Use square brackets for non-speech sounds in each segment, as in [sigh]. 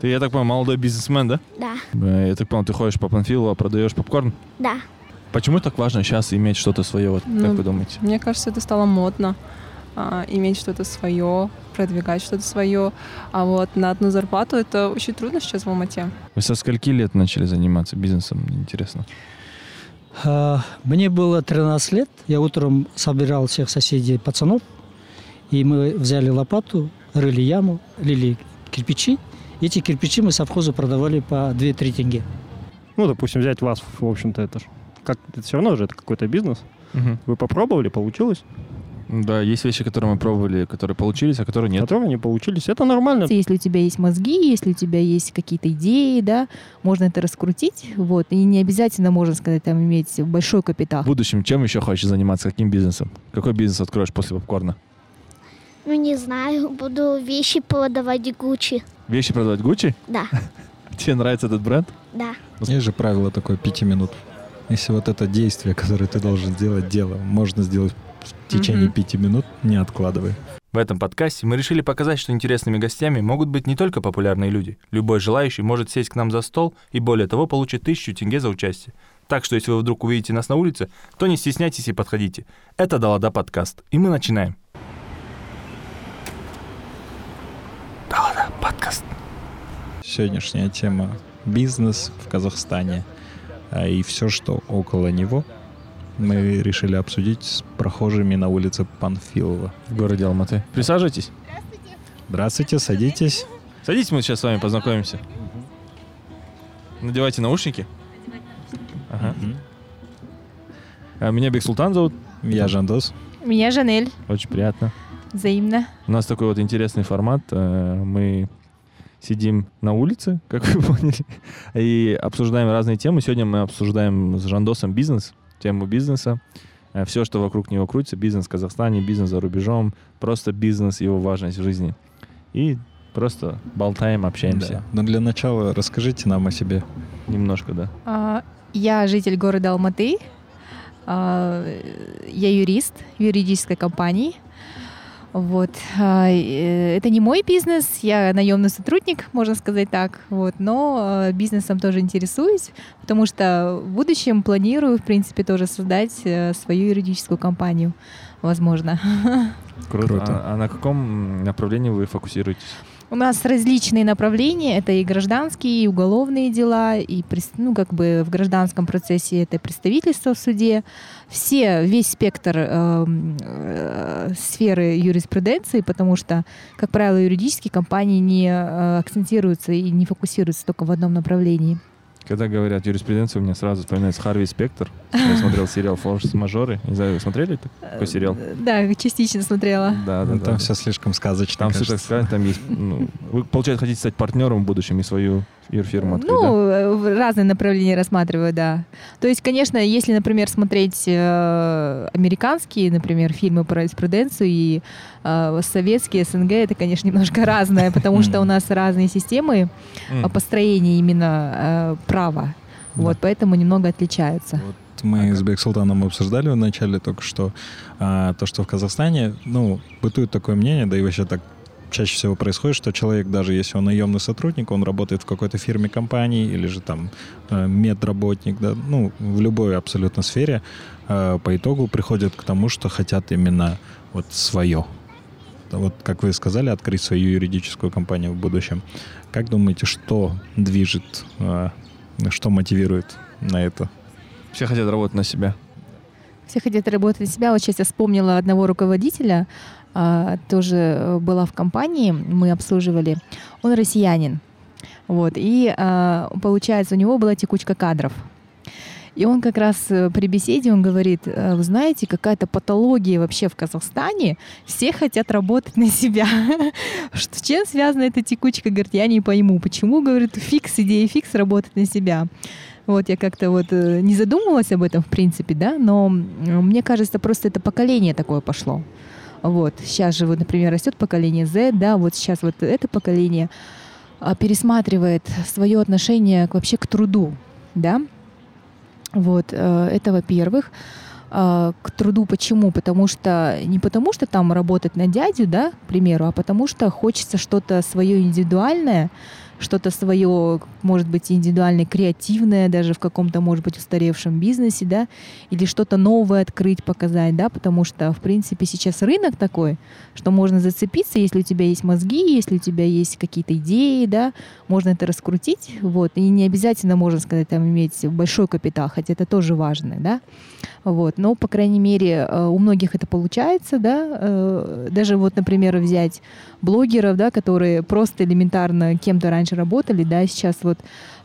Ты, я так понял, молодой бизнесмен, да? Да. Я так понял, ты ходишь по Панфилову, а продаешь попкорн? Да. Почему так важно сейчас иметь что-то свое, вот, как Ну, вы думаете? Мне кажется, это стало модно. а, иметь что-то свое, продвигать что-то свое. А вот на одну зарплату это очень трудно сейчас в Алмате. Вы со скольки лет начали заниматься бизнесом, мне интересно? А, Мне было 13 лет. Я утром собирал всех соседей пацанов. И мы взяли лопату, рыли яму, лили кирпичи. Эти кирпичи мы совхозу продавали по 2-3 тенге. Ну, допустим, взять вас, в общем-то, это ж как это все равно же это какой-то бизнес. Вы попробовали, получилось, Да, есть вещи, которые мы пробовали, которые получились, а которые нет. которые не получились. Это нормально. Если у тебя есть мозги, если у тебя есть какие-то идеи, да, можно это раскрутить, вот, и не обязательно, можно сказать, там, иметь большой капитал. В будущем чем еще хочешь заниматься? Каким бизнесом? Какой бизнес откроешь после попкорна? Ну, не знаю, буду вещи продавать Гуччи. Вещи продавать Гуччи? Да, [laughs] Тебе нравится этот бренд? да. Есть же правило такое пяти минут. Если вот это действие, которое ты должен сделать, дело, можно сделать в течение Мгм. пяти минут, не откладывай. В этом подкасте мы решили показать, что интересными гостями могут быть не только популярные люди. Любой желающий может сесть к нам за стол и, более того, получить тысячу тенге за участие. Так что, если вы вдруг увидите нас на улице, то не стесняйтесь и подходите. Это Далада подкаст, и мы начинаем. Далада подкаст. Сегодняшняя тема – бизнес в Казахстане а, и все, что около него. Мы решили обсудить с прохожими на улице Панфилова. В городе Алматы. Присаживайтесь. Здравствуйте, садитесь. Садитесь, мы сейчас с вами познакомимся. Надевайте наушники. Ага. А Меня Бексултан зовут. Я Жандос. Меня Жанель, Очень приятно. взаимно. У нас такой вот интересный формат. Э, Мы сидим на улице, как вы [laughs] поняли, и обсуждаем разные темы. Сегодня мы обсуждаем с Жандосом бизнес, тему бизнеса. Все, что вокруг него крутится, бизнес в Казахстане, бизнес за рубежом, просто бизнес, его важность в жизни. И просто болтаем, общаемся. Да. Но для начала расскажите нам о себе. Немножко, да. А, Я житель города Алматы. А, Я юрист в юридической компании. Вот. А, Это не мой бизнес, я наемный сотрудник, можно сказать так. Вот. Но э, бизнесом тоже интересуюсь, потому что в будущем планирую, в принципе, тоже создать э, свою юридическую компанию, возможно. Круто. [laughs] Круто. А, а на каком направлении вы фокусируетесь? У нас различные направления. Это и гражданские, и уголовные дела, и ну, как бы в гражданском процессе это представительство в суде. Все, весь спектр эм, э, сферы юриспруденции, потому что, как правило, юридические компании не э, акцентируются и не фокусируются только в одном направлении. Когда говорят юриспруденция, у меня сразу вспоминается Харви Спектр. Я смотрел сериал «Форс-мажоры». Не знаю, вы смотрели это? Такой сериал? Э, Да, частично смотрела. Да, да, Ну, да. там все слишком сказочно. Там все так сказать, там есть... ну, вы, получается, хотите стать партнером в будущем и свою юрфирму открыть, Ну, э, разные направления рассматриваю, да. То есть, конечно, если, например, смотреть э, американские, например, фильмы про юриспруденцию и э, советские СНГ, это, конечно, [laughs] немножко разное, потому что у нас разные системы э, построения именно э, права. Вот, поэтому немного отличаются. Вот мы с Бексултаном обсуждали в начале только что а, то, что в Казахстане, ну, бытует такое мнение, да и вообще так чаще всего происходит, что человек, даже если он наемный сотрудник, он работает в какой-то фирме, компании или же там э, медработник, да, ну, в любой абсолютно сфере, э, по итогу приходят к тому, что хотят именно вот свое. Вот, как вы сказали, открыть свою юридическую компанию в будущем. Как думаете, что движет, э, что мотивирует на это? Все хотят работать на себя. Все хотят работать на себя. Вот сейчас я вспомнила одного руководителя, тоже э, была в компании, мы обслуживали. Он россиянин. Вот. И а, получается, у него была текучка кадров. И он как раз э, при беседе, он говорит, «Э, вы знаете, какая-то патология вообще в Казахстане, все хотят работать на себя. [laughs] С чем связана эта текучка? Говорит, я не пойму, почему, говорит, фикс, идея фикс работать на себя. Вот я как-то вот не задумывалась об этом, в принципе, да, но мне кажется, просто это поколение такое пошло. Вот, сейчас же, вот, например, растет поколение Z, да, вот сейчас вот это поколение а, пересматривает свое отношение к- вообще к труду, да. Вот, э, это во-первых. э, к труду. Почему? Потому что не потому, что там работать на дядю, да, к примеру, а потому что хочется что-то свое индивидуальное, что-то свое, может быть, индивидуальное, креативное, даже в каком-то, может быть, устаревшем бизнесе, да, или что-то новое открыть, показать, да, потому что, в принципе, сейчас рынок такой, что можно зацепиться, если у тебя есть мозги, если у тебя есть какие-то идеи, да, можно это раскрутить, вот, и не обязательно, можно сказать, там, иметь большой капитал, хотя это тоже важно, да, вот, но, по крайней мере, э, у многих это получается, да, э, даже вот, например, взять блогеров, да, которые просто элементарно кем-то раньше работали, да, сейчас вот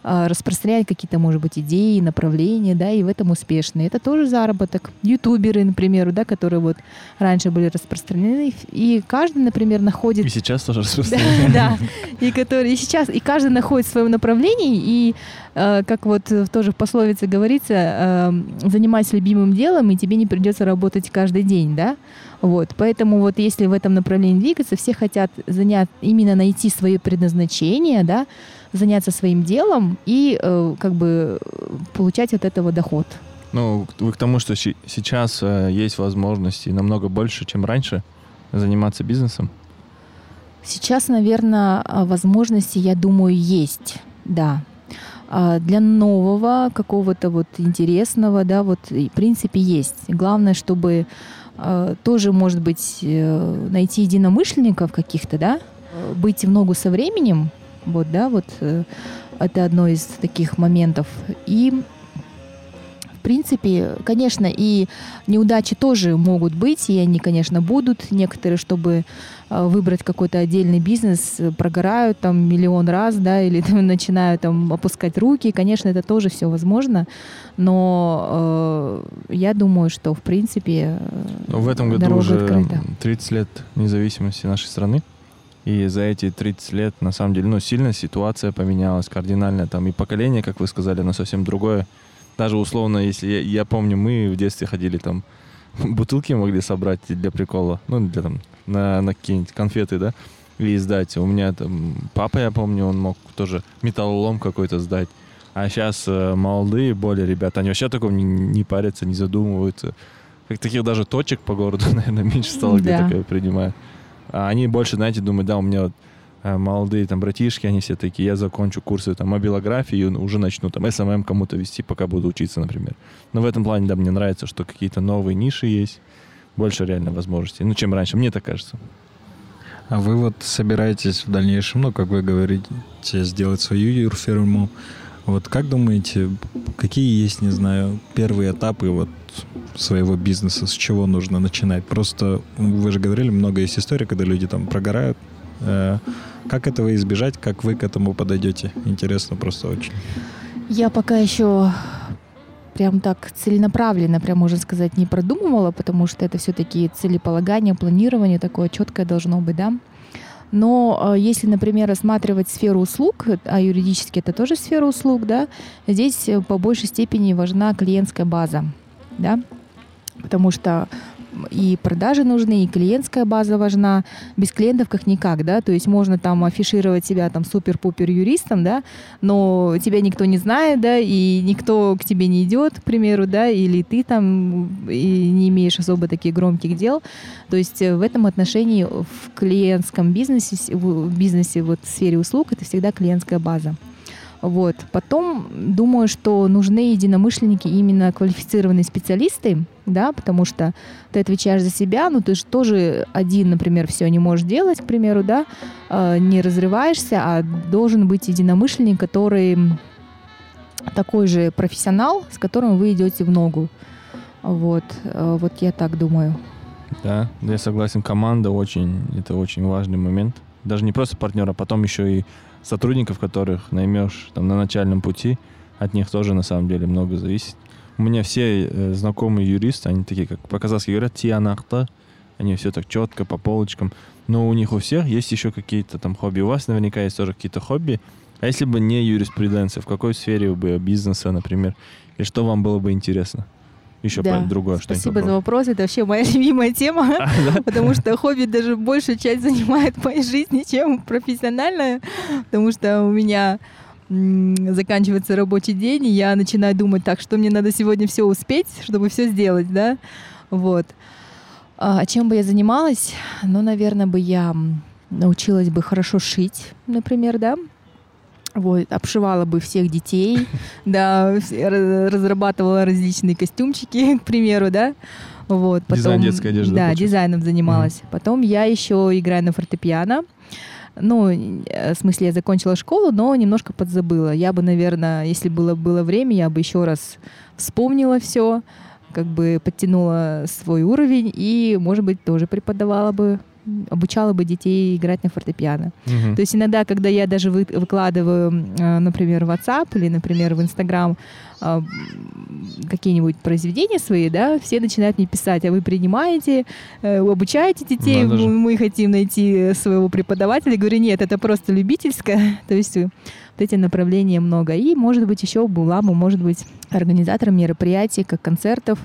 распространять какие-то, может быть, идеи, направления, да, и в этом успешны. Это тоже заработок. Ютуберы, например, да, которые вот раньше были распространены, и каждый, например, находит... И сейчас тоже распространены. [laughs] Да, и которые и сейчас, и каждый находит в своем направлении, и э, как вот тоже в пословице говорится, э, занимайся любимым делом, и тебе не придется работать каждый день, да, вот, поэтому вот если в этом направлении двигаться, все хотят занять, именно найти свое предназначение, да, заняться своим делом и э, как бы получать от этого доход. Ну, вы к тому, что сейчас э, есть возможности намного больше, чем раньше, заниматься бизнесом? Сейчас, наверное, возможности, я думаю, есть, да. А для нового, какого-то вот интересного, да, вот в принципе есть. Главное, чтобы э, тоже, может быть, э, найти единомышленников каких-то, да, быть в ногу со временем, вот, да, вот э, это одно из таких моментов. И в принципе, конечно, и неудачи тоже могут быть, и они, конечно, будут. Некоторые, чтобы э, выбрать какой-то отдельный бизнес, прогорают там миллион раз, да, [laughs] или там, начинают там опускать руки. Конечно, это тоже все возможно, но э, я думаю, что в принципе но в этом году уже открыта. 30 лет независимости нашей страны. И за эти 30 лет, на самом деле, ну, сильно ситуация поменялась кардинально. Там и поколение, как вы сказали, оно совсем другое. Даже условно, если я, я помню, мы в детстве ходили там, [laughs] бутылки могли собрать для прикола, ну, для там, на, на какие-нибудь конфеты, да, и сдать. У меня там папа, я помню, он мог тоже металлолом какой-то сдать. А сейчас э, молодые более ребята, они вообще такого не, не парятся, не задумываются. Как таких даже точек по городу, [laughs] наверное, меньше стало, где такое принимают. А они больше, знаете, думают, да, у меня вот э, молодые там братишки, они все такие, я закончу курсы там мобилографии и уже начну там SMM кому-то вести, пока буду учиться, например. Но в этом плане, да, мне нравится, что какие-то новые ниши есть, больше реально возможностей, ну, чем раньше, мне так кажется. А вы вот собираетесь в дальнейшем, ну, как вы говорите, сделать свою юрфирму. Вот как думаете, какие есть, не знаю, первые этапы вот своего бизнеса, с чего нужно начинать? Просто вы же говорили, много есть историй, когда люди там прогорают. Э, как этого избежать? Как вы к этому подойдете? Интересно просто очень. Я пока еще прям так целенаправленно, прям можно сказать, не продумывала, потому что это все-таки целеполагание, планирование такое четкое должно быть, да. Но э, если, например, рассматривать сферу услуг, а юридически это тоже сфера услуг, да, здесь э, по большей степени важна клиентская база, да, потому что и продажи нужны, и клиентская база важна. Без клиентов как никак, да, то есть можно там афишировать себя там супер-пупер юристом, да, но тебя никто не знает, да, и никто к тебе не идет, к примеру, да, или ты там и не имеешь особо таких громких дел. То есть в этом отношении в клиентском бизнесе, в бизнесе вот в сфере услуг это всегда клиентская база. Вот. Потом думаю, что нужны единомышленники, именно квалифицированные специалисты, да, потому что ты отвечаешь за себя, но ты же тоже один, например, все не можешь делать, к примеру, да, э, не разрываешься, а должен быть единомышленник, который такой же профессионал, с которым вы идете в ногу. Вот, э, вот я так думаю. Да, я согласен. Команда очень, это очень важный момент. Даже не просто партнера, а потом еще и сотрудников, которых наймешь там на начальном пути, от них тоже на самом деле много зависит. У меня все э, знакомые юристы, они такие, как по-казахски говорят, тианахта, они все так четко, по полочкам. Но у них у всех есть еще какие-то там хобби. У вас наверняка есть тоже какие-то хобби. А если бы не юриспруденция, в какой сфере бы бизнеса, например, и что вам было бы интересно? Еще да. другое что-нибудь Спасибо за вопрос. Это вообще моя [laughs] любимая тема, [laughs] а, да? потому что хобби даже большую часть занимает [laughs] моей жизни, чем профессиональная, потому что у меня заканчивается рабочий день, и я начинаю думать, так, что мне надо сегодня все успеть, чтобы все сделать, да, вот. А чем бы я занималась? Ну, наверное, бы я научилась бы хорошо шить, например, да, вот, обшивала бы всех детей, [laughs] да, разрабатывала различные костюмчики, [laughs] к примеру, да, вот. Дизайн детской одежды, Да, получается. дизайном занималась. Потом я еще играю на фортепиано. Ну, э, в смысле, я закончила школу, но немножко подзабыла. Я бы, наверное, если было, было время, я бы еще раз вспомнила все, как бы подтянула свой уровень и, может быть, тоже преподавала бы, обучала бы детей играть на фортепиано. Мгм. То есть иногда, когда я даже вы- выкладываю, э, например, в WhatsApp или, например, в Instagram а, какие-нибудь произведения свои, да, все начинают мне писать, а вы принимаете, э, обучаете детей, мы, мы хотим найти своего преподавателя. Я говорю, нет, это просто любительское. [laughs] То есть э, вот эти направления много. И, может быть, еще была бы, может быть, организатором мероприятий, как концертов,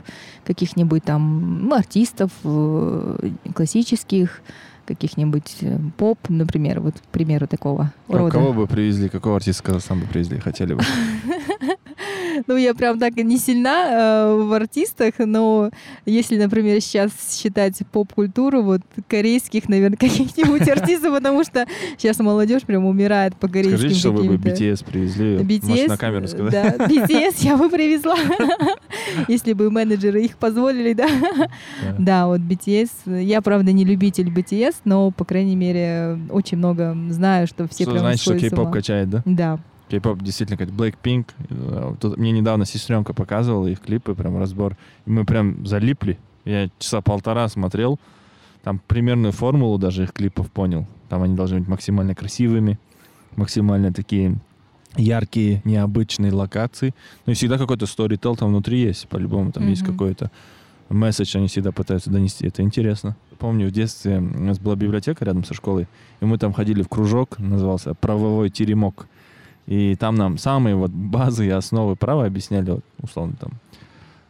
каких-нибудь там ну, артистов э, классических, каких-нибудь э, поп, например, вот, к примеру, такого А рода. Кого бы привезли, какого артиста Казахстана бы привезли, хотели бы? [laughs] [laughs] Ну, я прям так и не сильна э, в артистах, но если, например, сейчас считать поп-культуру, вот корейских, наверное, [laughs] каких-нибудь артистов, потому что сейчас молодежь прям умирает по корейским Скажите, чтобы вы каким-то. BTS привезли. BTS, на камеру сказать? Да, BTS я бы привезла, [laughs] если бы менеджеры их позволили, да. Да. Вот BTS. Я, правда, не любитель BTS, но, по крайней мере, очень много знаю, что все Что прям значит, что кей-поп качает, да? Да. Кей-поп действительно как Blackpink. Э, Тут мне недавно сестренка показывала их клипы, прям разбор. И мы прям залипли. Я часа полтора смотрел. Там примерную формулу даже их клипов понял. Там они должны быть максимально красивыми, максимально такие яркие, необычные локации. Ну и всегда какой-то сторител там внутри есть, по-любому. Там есть Мгм. какой-то месседж, они всегда пытаются донести. Это интересно. Помню, в детстве у нас была библиотека рядом со школой, и мы там ходили в кружок, назывался «Правовой теремок». И там нам самые вот [laughs] базы и основы права объясняли, вот, условно, там,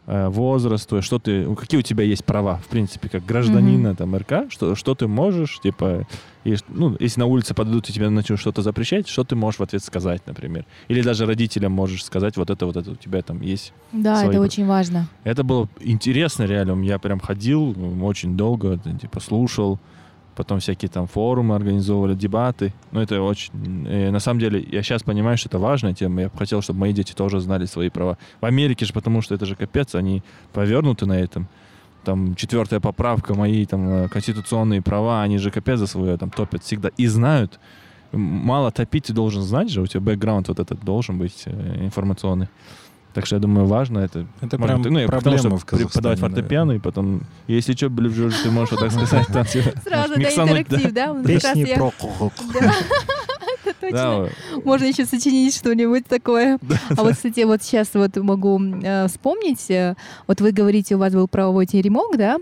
э, возраст, то есть что ты, какие у тебя есть права, в принципе, как гражданина там РК, что, что ты можешь, типа, и, ну, если на улице подойдут и тебе начнут что-то запрещать, что ты можешь в ответ сказать, например. Или даже родителям можешь сказать, вот это, вот это у тебя там есть. Да, Свои это очень важно. Это было интересно реально, я прям ходил очень долго, типа, слушал, потом всякие там форумы организовывали, дебаты. Ну, это очень... э, на самом деле, я сейчас понимаю, что это важная тема. Я бы хотел, чтобы мои дети тоже знали свои права. В Америке же, потому что это же капец, они повернуты на этом. Там четвертая поправка, мои там э, конституционные права, они же капец за свое там топят всегда и знают. Мало топить ты должен знать же, у тебя бэкграунд вот этот должен быть э, информационный. Так что я думаю, важно это. Это Может, прям ты- ну, я потому проблема что в Казахстане. преподавать да. фортепиано, и потом, если что, блин, ты можешь вот так сказать, там, типа, Сразу, да, да. интерактив, да? Песни я- про... [laughs] Да, это точно. Да, Можно еще сочинить что-нибудь такое. [laughs] А вот, кстати, вот сейчас вот могу э, вспомнить. э, Вот вы говорите, у вас был правовой теремок, да?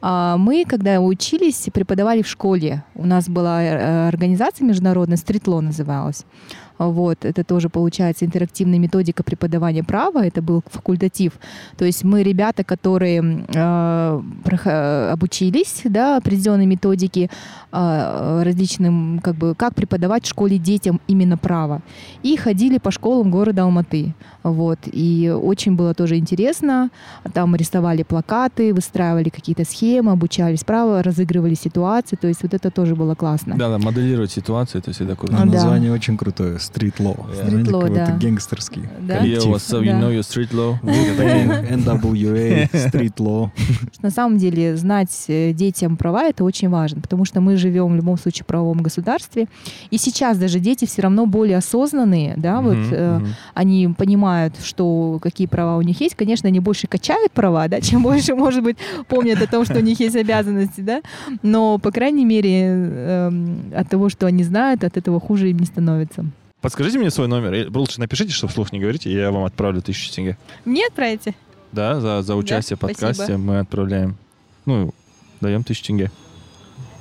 А мы, когда учились, преподавали в школе. У нас была э, организация международная, Стритло называлась. Вот, это тоже получается интерактивная методика преподавания права, это был факультатив. То есть мы ребята, которые э, обучились, да, определенной методике э, различным, как бы, как преподавать в школе детям именно право. И ходили по школам города Алматы. Вот, и очень было тоже интересно. Там рисовали плакаты, выстраивали какие-то схемы, обучались право, разыгрывали ситуации. То есть вот это тоже было классно. да, да, моделировать ситуацию, это всегда круто. А Да. название очень крутое. Street Law. Street Law, да. гангстерский. Да? Yo, коллектив. what's up, you know your street law? [laughs] NWA, Street Law. На самом деле знать э, детям права это очень важно, потому что мы живем в любом случае в правовом государстве. И сейчас даже дети все равно более осознанные, да, вот э, они понимают, что какие права у них есть. Конечно, они больше качают права, да, чем больше, может быть, помнят о том, что у них есть обязанности, да. Но, по крайней мере, эм, от того, что они знают, от этого хуже им не становится. Подскажите мне свой номер. Э, Лучше напишите, что вслух не говорите, и я вам отправлю тысячу тенге. Мне отправите? Да, за, за участие в спасибо. подкасте мы отправляем. Ну, даем тысячу тенге.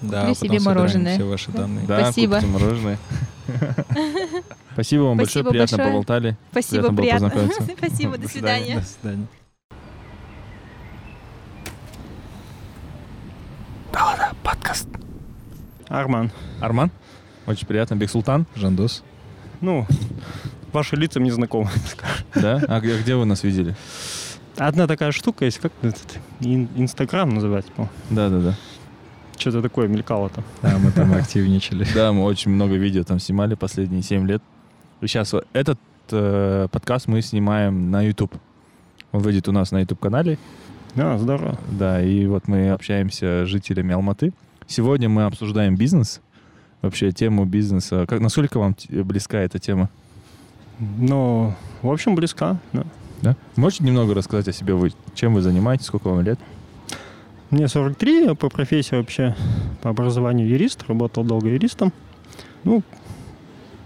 Да, потом себе мороженое. все ваши данные. Да, Спасибо. купите мороженое. [laughs] Спасибо вам большое, Спасибо приятно поболтали. Спасибо, приятно. [laughs] Спасибо, до До свидания. свидания. До свидания. Арман, Арман, очень приятно. Бексултан. Жандос. Ну, ваши лица мне знакомы. [laughs] Да? А г- где вы нас видели? Одна такая штука есть, как этот, ин- Инстаграм называется, по Да-да-да. Что-то такое мелькало там. Да, мы там [laughs] активничали. Да, мы очень много видео там снимали последние 7 лет. Сейчас вот этот э, подкаст мы снимаем на YouTube. Он выйдет у нас на YouTube-канале. Да, здорово. Да, и вот мы общаемся с жителями Алматы. Сегодня мы обсуждаем бизнес. Вообще тему бизнеса. Как, насколько вам близка эта тема? Но, в общем, близка. да. Да? Можете немного рассказать о себе? Вы, чем вы занимаетесь? Сколько вам лет? Мне 43, я по профессии вообще, по образованию юрист, работал долго юристом. Ну,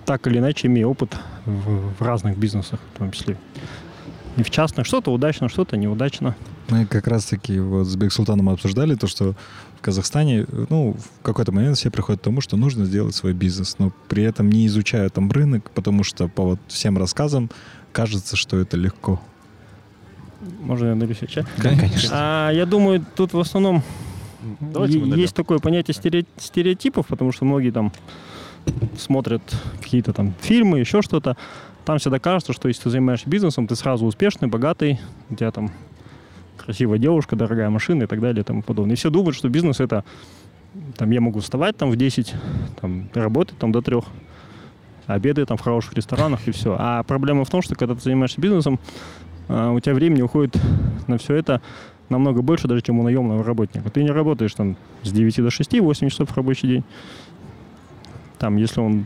так или иначе, имею опыт в, в разных бизнесах, в том числе. И в частных. Что-то удачно, что-то неудачно. Мы как раз-таки вот с Бексултаном обсуждали то, что в Казахстане, ну, в какой-то момент все приходят к тому, что нужно сделать свой бизнес, но при этом не изучая там рынок, потому что по вот всем рассказам кажется, что это легко. Можно я налью себе чай? Конечно. А, я думаю, тут в основном Давайте нальем. есть такое понятие стере- стереотипов, потому что многие там смотрят какие-то там фильмы, еще что-то. Там всегда кажется, что если ты занимаешься бизнесом, ты сразу успешный, богатый, у тебя там красивая девушка, дорогая машина и так далее и тому подобное. И все думают, что бизнес это там я могу вставать там в 10, там, работать там до трех, обедать там в хороших ресторанах и все. А проблема в том, что когда ты занимаешься бизнесом, а, у тебя времени уходит на все это намного больше даже, чем у наемного работника. Ты не работаешь там с 9 до 6, 8 часов в рабочий день. Там, если он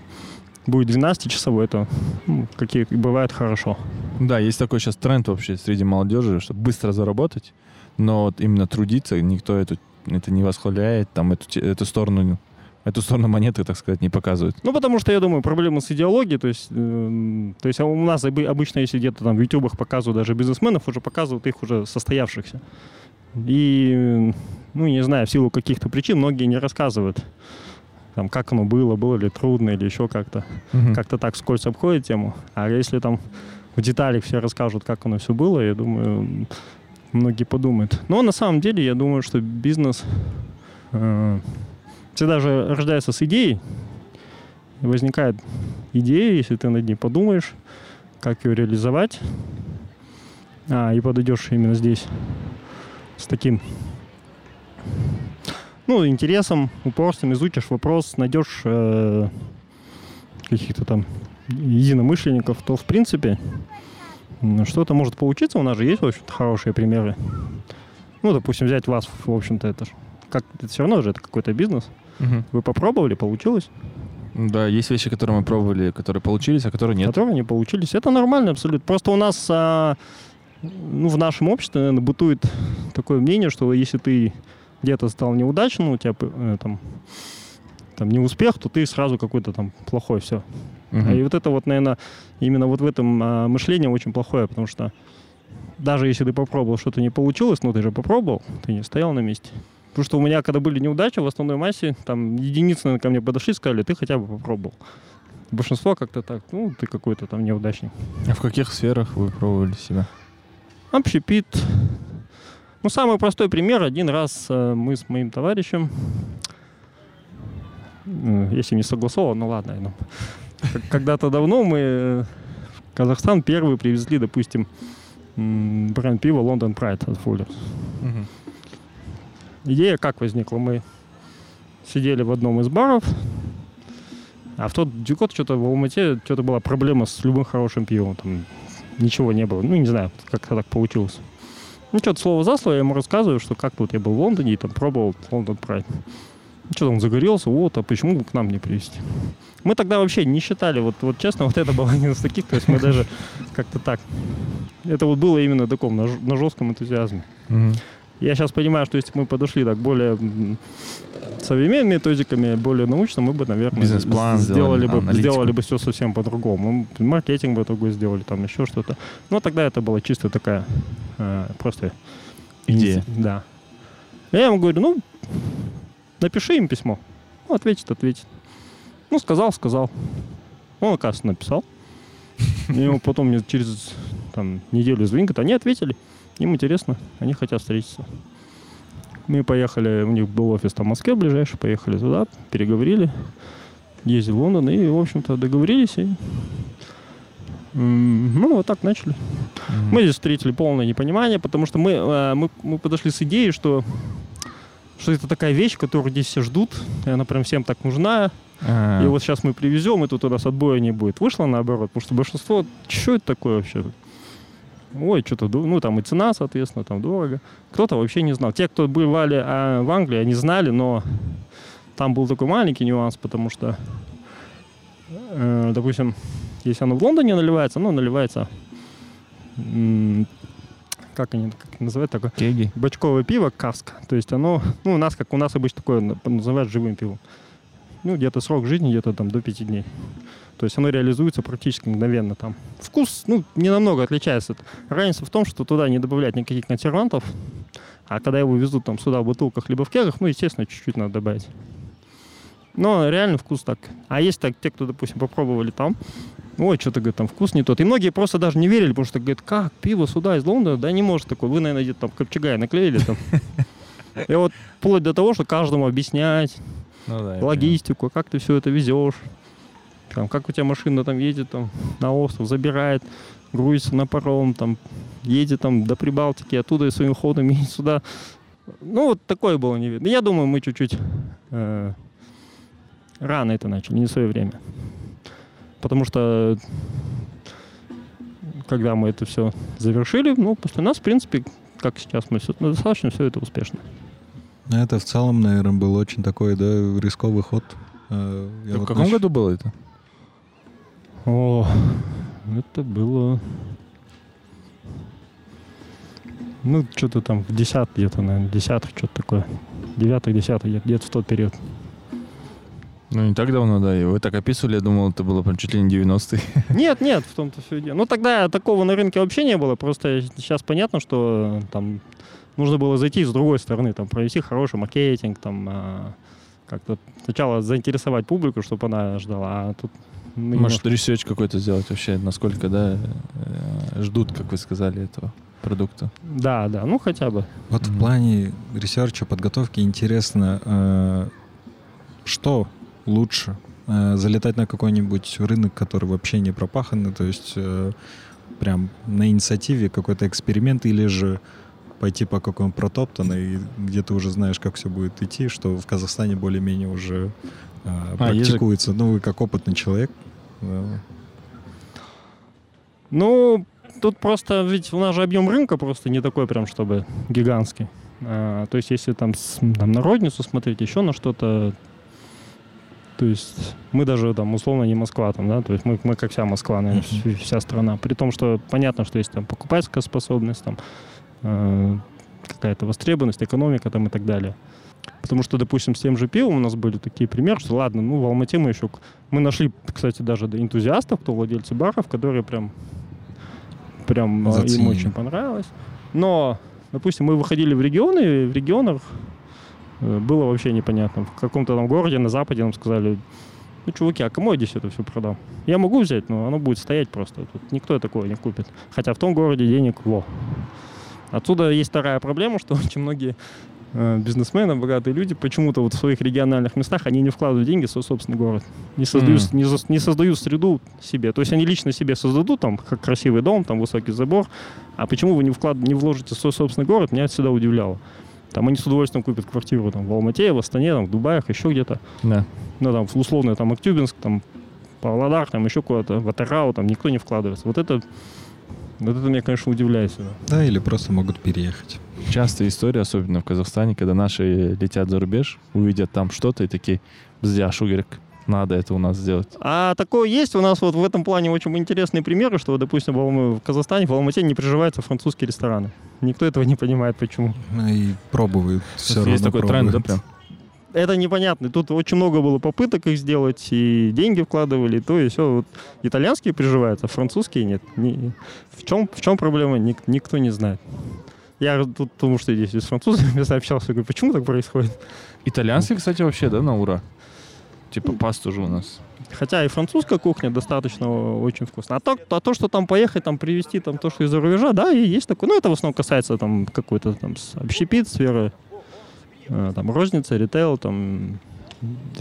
будет 12-часовой, это ну, какие бывает хорошо. Да, есть такой сейчас тренд вообще среди молодежи, чтобы быстро заработать, но вот именно трудиться никто эту, это не восхваляет, там эту, эту сторону эту сторону монеты, так сказать, не показывают. Ну, потому что, я думаю, проблемы с идеологией, то есть, эм, то есть а у нас обы- обычно, если где-то там в ютубах показывают даже бизнесменов, уже показывают их уже состоявшихся. И, э, ну, не знаю, в силу каких-то причин многие не рассказывают, там, как оно было, было ли трудно или еще как-то. Мгм. Как-то так скользь обходит тему. А если там в деталях все расскажут, как оно все было, я думаю, многие подумают. Но на самом деле, я думаю, что бизнес э, всегда же рождается с идеей. Возникает идея, если ты над ней подумаешь, как ее реализовать, а, и подойдешь именно здесь с таким ну, интересом, упорством, изучишь вопрос, найдешь э, каких-то там единомышленников, то, в принципе, что-то может получиться. У нас же есть, в общем-то, хорошие примеры. Ну, допустим, взять вас, в общем-то, это ж как это все равно же это какой-то бизнес. Мгм. Вы попробовали, получилось. Да, есть вещи, которые мы пробовали, которые получились, а которые нет. которые не получились. Это нормально абсолютно. Просто у нас, а, ну, в нашем обществе, наверное, бытует такое мнение, что если ты где-то стал неудачным, у тебя э, там, там не успех, то ты сразу какой-то там плохой, все. Мгм. И вот это вот, наверное, именно вот в этом а, мышление очень плохое, потому что даже если ты попробовал, что-то не получилось, ну ты же попробовал, ты не стоял на месте. Потому что у меня, когда были неудачи в основной массе, там единицы наверное, ко мне подошли и сказали, ты хотя бы попробовал. Большинство как-то так, ну, ты какой-то там неудачник. А в каких сферах вы пробовали себя? Общепит. Ну, самый простой пример. Один раз э, мы с моим товарищем, э, если не согласован, ну ладно, ну, когда-то давно мы э, в Казахстан первые привезли, допустим, бренд пива London Pride от Fullers. Мгм. Идея как возникла? Мы сидели в одном из баров, а в тот год что-то в Алмате что-то была проблема с любым хорошим пивом. Там ничего не было. Ну, не знаю, как-то так получилось. Ну, что-то слово за слово я ему рассказываю, что как тут я был в Лондоне и там пробовал Лондон Прайд. Ну, что-то он загорелся, вот, а почему к нам не привезти? Мы тогда вообще не считали, вот, вот честно, [laughs] вот это был один из таких, то есть мы даже как-то так. Это вот было именно таком, на, на жестком энтузиазме. Мгм. Я сейчас понимаю, что если бы мы подошли так более современными методиками, более научно, мы бы, наверное, Бизнес-план сделали сделали, бы, сделали бы все совсем по-другому. Маркетинг бы другой сделали, там еще что-то. Но тогда это была чисто такая э, просто Идея. Да. Я ему говорю, ну, напиши им письмо. Ну, ответит, ответит. Ну, сказал, сказал. Он, оказывается, написал. И ему потом мне через там, неделю звонит, они ответили. Им интересно, они хотят встретиться. Мы поехали, у них был офис там в Москве ближайший, поехали туда, переговорили, ездили в Лондон и, в общем-то, договорились. И Ну, вот так начали. Мгм. Мы здесь встретили полное непонимание, потому что мы, э, мы, мы подошли с идеей, что, что это такая вещь, которую здесь все ждут, и она прям всем так нужна. А, И вот сейчас мы привезем, и тут у нас отбоя не будет. Вышло наоборот, потому что большинство, что это такое вообще? Ой, что-то, ну там и цена, соответственно, там дорого. Кто-то вообще не знал. Те, кто бывали а, в Англии, они знали, но там был такой маленький нюанс, потому что, э, допустим, если оно в Лондоне наливается, оно наливается, м, как они как называют такое, Кеги. бочковое пиво каска. То есть оно, ну, у нас, как у нас обычно такое на- называют живым пивом. Ну, где-то срок жизни где-то там до 5 дней. То есть оно реализуется практически мгновенно там. Вкус, ну, не намного отличается. Разница в том, что туда не добавлять никаких консервантов, а когда его везут там сюда в бутылках либо в кегах, ну, естественно, чуть-чуть надо добавить. Но реально вкус так. А есть так, те, кто, допустим, попробовали там, ой, что-то, говорит, там вкус не тот. И многие просто даже не верили, потому что, говорят, как, пиво сюда из Лондона? Да не может такое. Вы, наверное, где-то там копчегай наклеили там. [laughs] И вот вплоть до того, что каждому объяснять Ну да, логистику, как ты все это везешь, там, как у тебя машина там едет там, на остров, забирает, грузится на паром, там, едет там до Прибалтики, оттуда и своим ходом [laughs] едет сюда. Ну, вот такое было не видно. Я думаю, мы чуть-чуть э, рано это начали, не в свое время. Потому что когда мы это все завершили, ну, после нас, в принципе, как сейчас мы все, достаточно все это успешно. Ну, Это в целом, наверное, был очень такой, да, рисковый ход. Э, я В вот каком нач- году было это? О, это было... Ну, что-то там в десят где-то, наверное, десятых, что-то такое. Девятых, десятых, где- где-то в тот период. Ну, не так давно, да. И вы так описывали, я думал, это было прям чуть ли не 90-е. [laughs] Нет, нет, в том-то все дело. Ну, тогда такого на рынке вообще не было. Просто сейчас понятно, что э, там нужно было зайти с другой стороны, там, провести хороший маркетинг, там, а, как-то сначала заинтересовать публику, чтобы она ждала, а тут... мы Может, немножко- research какой-то сделать вообще, насколько, да, э, ждут, как вы сказали, этого продукта. Да, да, ну хотя бы. Вот Мгм. в плане research а, подготовки интересно, э, что лучше? Э, залетать на какой-нибудь рынок, который вообще не пропаханный, то есть э, прям на инициативе какой-то эксперимент, или же пойти по какому протоптанной, где ты уже знаешь, как все будет идти, что в Казахстане более-менее уже А, же- практикуется. Ну, вы как опытный человек. э, Ну, тут просто, ведь у нас же объем рынка просто не такой прям, чтобы гигантский. А, то есть, если там, там на розницу смотреть, еще на что-то, то есть мы даже там условно не Москва там, да, то есть мы, мы как вся Москва, наверное, Мгм. вся страна. При том, что понятно, что есть там покупательская способность, там э, какая-то востребованность, экономика там и так далее. Потому что, допустим, с тем же пивом у нас были такие примеры, что ладно, ну в Алмате мы еще... Мы нашли, кстати, даже энтузиастов, кто владельцы баров, которые прям прям э, им Заценили. очень понравилось. Но, допустим, мы выходили в регионы, и в регионах э, было вообще непонятно. В каком-то там городе на западе нам сказали, ну, чуваки, а кому я здесь это все продам? Я могу взять, но оно будет стоять просто. Тут никто такого не купит. Хотя в том городе денег во. Отсюда есть вторая проблема, что [laughs] очень многие бизнесмены, богатые люди, почему-то вот в своих региональных местах они не вкладывают деньги в свой собственный город. Не создают, Мгм. не, за- не создают среду себе. То есть они лично себе создадут там как красивый дом, там высокий забор. А почему вы не, вклад... не вложите в свой собственный город, меня это всегда удивляло. Там они с удовольствием купят квартиру там, в Алмате, в Астане, там, в Дубаях, еще где-то. Да. Ну, там, условно, там, Актюбинск, там, Павлодар, там, еще куда-то, в Атарау, там, никто не вкладывается. Вот это, вот это меня, конечно, удивляет всегда. Да, или просто могут переехать. Частая история, особенно в Казахстане, когда наши летят за рубеж, увидят там что-то и такие, бздя, шугерик, надо это у нас сделать. А такое есть у нас вот в этом плане очень интересные примеры, что, допустим, в, Казахстане, в Алмате не приживаются французские рестораны. Никто этого не понимает, почему. Ну и пробуют. Все равно Есть такой тренд, да, пробуют. прям? Это непонятно. Тут очень много было попыток их сделать, и деньги вкладывали, и то и все. Вот итальянские приживаются, а французские нет. Ни- в, чем, в чем проблема, ник- никто не знает. Я тут, потому что здесь с французами [laughs] общался, говорю, почему так происходит? Итальянский, кстати, вообще, да, на ура? Типа пасту же у нас. Хотя и французская кухня достаточно очень вкусная. А то, а то, что там поехать, там привезти там то, что из-за рубежа, да, и есть такое. Ну, это в основном касается там какой-то там общепит, сферы, там розница, ритейл, там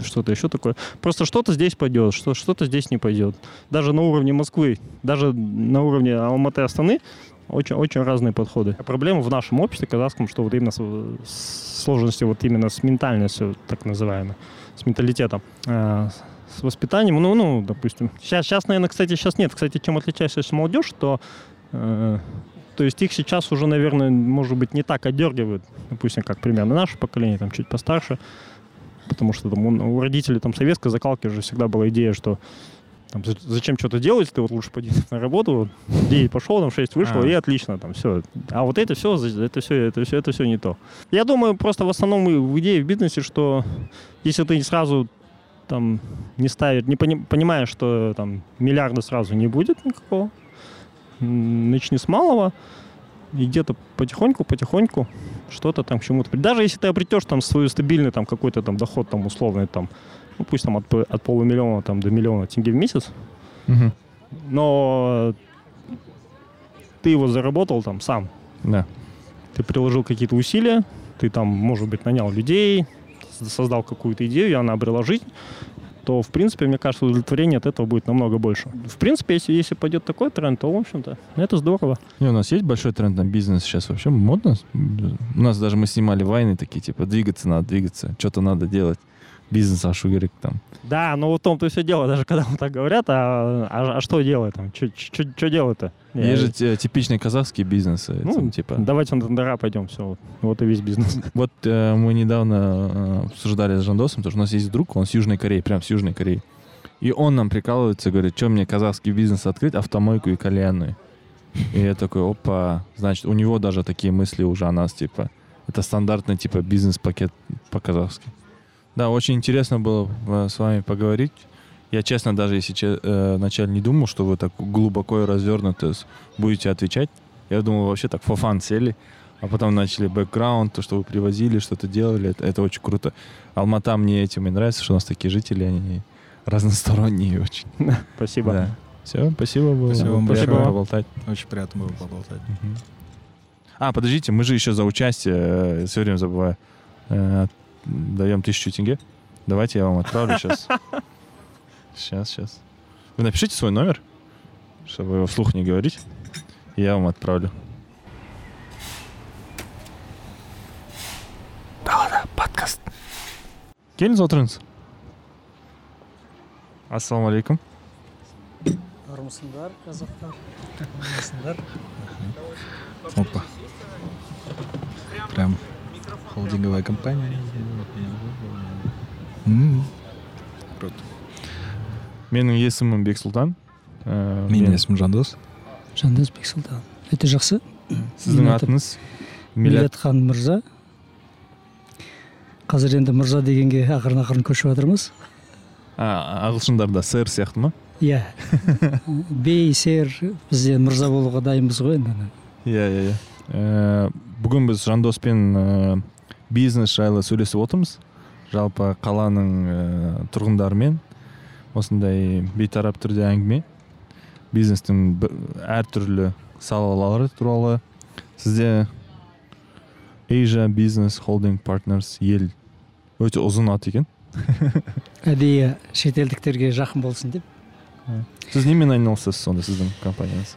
что-то еще такое. Просто что-то здесь пойдет, что, что-то здесь не пойдет. Даже на уровне Москвы, даже на уровне Алматы Астаны очень, очень разные подходы. Проблема в нашем обществе казахском, что вот именно с, с сложностью, вот именно с ментальностью, так называемой, с менталитетом, э, с воспитанием, ну, ну, допустим. Сейчас, сейчас, наверное, кстати, сейчас нет. Кстати, чем отличается молодежь, то э, то есть их сейчас уже, наверное, может быть, не так отдергивают, допустим, как примерно наше поколение, там чуть постарше, потому что там, у родителей там советской закалки уже всегда была идея, что там, зачем что-то делать, ты вот лучше пойди [laughs] на работу, вот, 9 пошел, там 6 вышел, а. и отлично, там все. А вот это все, это все, это все, это все не то. Я думаю, просто в основном в идее в бизнесе, что если ты сразу там не ставишь, не пони, понимаешь, что там миллиарда сразу не будет никакого, начни с малого, и где-то потихоньку-потихоньку что-то там к чему-то. Даже если ты обретешь там свой стабильный там какой-то там доход там условный там, ну пусть там от, от полумиллиона там до миллиона тенге в месяц, угу. но ты его заработал там сам. Да. Ты приложил какие-то усилия, ты там, может быть, нанял людей, создал какую-то идею, и она обрела жизнь, то, в принципе, мне кажется, удовлетворение от этого будет намного больше. В принципе, если, если пойдет такой тренд, то, в общем-то, это здорово. Не, у нас есть большой тренд на бизнес сейчас вообще модно. У нас даже мы снимали войны такие, типа, двигаться надо, двигаться, что-то надо делать бизнес ашу керек там. Да, но вот в том-то все дело, даже когда вот так говорят, а, а, а что делать там, что делать-то? Есть же типичные казахские бизнесы. Ну, там, типа... давайте на тендера пойдем, все, вот, вот и весь бизнес. [laughs] Вот э, мы недавно э, обсуждали с Жандосом, потому что у нас есть друг, он с Южной Кореи, прям с Южной Кореи. И он нам прикалывается, говорит, что мне казахский бизнес открыть, автомойку и кальянную. И я такой, опа, значит, у него даже такие мысли уже о нас, типа, это стандартный, типа, бизнес-пакет по-казахски. Да, очень интересно было э, с вами поговорить. Я, честно, даже если э, вначале не думал, что вы так глубоко и развернуто будете отвечать. Я думал, вообще так фофан сели, а потом начали бэкграунд, то, что вы привозили, что-то делали. Это, это очень круто. Алмата мне этим и нравится, что у нас такие жители, они разносторонние очень. Спасибо. Да. Все, спасибо было. Спасибо вам большое. поболтать. Очень приятно было поболтать. Угу. А, подождите, мы же еще за участие, э, все время забываю, даем тысячу тенге. Давайте я вам отправлю сейчас. Сейчас, [laughs] сейчас. Вы напишите свой номер, чтобы его вслух не говорить. И я вам отправлю. Да, да, подкаст. Келіңіз отырыңыз. Ассалаумағалейкум. армысыңдар қазақтар армысыңдар опа прям холдинговая компания. М. круто. Менің есімім бексұлтан ә, менің есімім жандос жандос бексұлтан өте жақсы сіздің атыңыз милләтхан мырза. Қазір енді мырза дегенге ақырын ақырын көшіп жатырмыз. Ағылшындарда сэр сияқты ма? Иә. [laughs] Бей сэр бізде мырза болуға дайынбыз ғой енді. Иә иә иә. Бүгін біз жандоспен ә, бизнес жайлы сөйлесіп отырмыз. Жалпы қаланың ә, тұрғындарымен осындай бейтарап түрде әңгіме. Бизнестің әртүрлі салалары туралы. Сізде Asia Business Holding Partners ел өте ұзын ат екен. [laughs] Әдейі шетелдіктерге жақын болсын деп. Сіз немен айналысасыз сонда сіздің компанияңыз?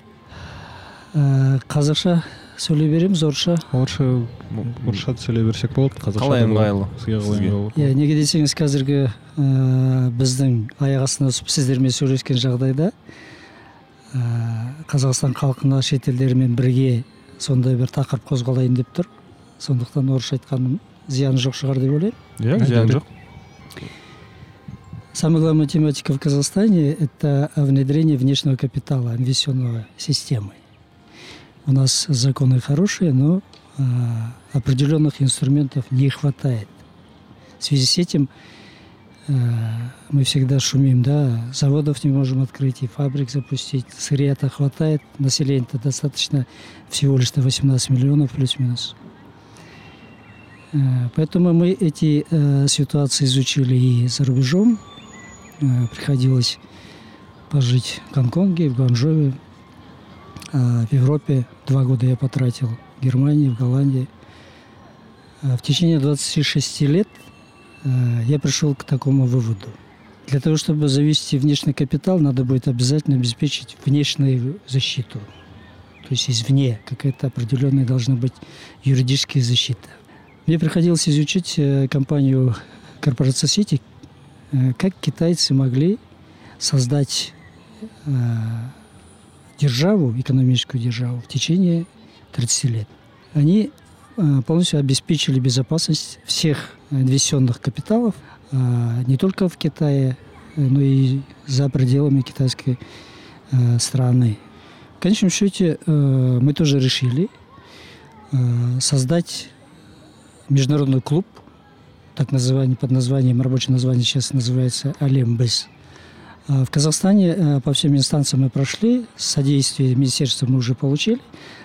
Ә, қазақша сөйлей береміз орысша. Орысша орысша сөйлей берсек болады қалай ыңғайлы? Иә неге десеңіз қазіргі ә, біздің аяқ астынан түсіп сіздермен сөйлескен жағдайда ә, қазақстан халқына шетелдермен бірге сондай бір тақырып қозғалайын деп тұр. Сондықтан орысша айтқаным зияны жоқ шығар деп ойлаймын. Иә зияны жоқ. Самая главная тематика в Казахстане – это внедрение внешнего капитала инвестиционной системы. У нас законы хорошие, но э, определенных инструментов не хватает. В связи с этим э, мы всегда шумим, да, заводов не можем открыть и фабрик запустить, сырья-то хватает, населения-то достаточно всего лишь 18 миллионов плюс-минус. Э, поэтому мы эти э, ситуации изучили и за рубежом. Э, приходилось пожить в Гонконге, в Гуанчжоу, в Европе два года я потратил, в Германии, в Голландии. А, в течение 26 лет э, я пришел к такому выводу. Для того, чтобы завести внешний капитал, надо будет обязательно обеспечить внешнюю защиту. То есть извне какая-то определенная должна быть юридическая защита. Мне приходилось изучить э, компанию корпорация Сити, э, как китайцы могли создать э, державу, экономическую державу в течение 30 лет. Они э, полностью обеспечили безопасность всех инвестиционных капиталов э, не только в Китае, но и за пределами китайской э, страны. В конечном счете мы тоже решили создать международный клуб, так называемый, под названием, рабочее название сейчас называется Алембес. А В Казахстане э, по всем инстанциям мы прошли, содействие министерства мы уже получили.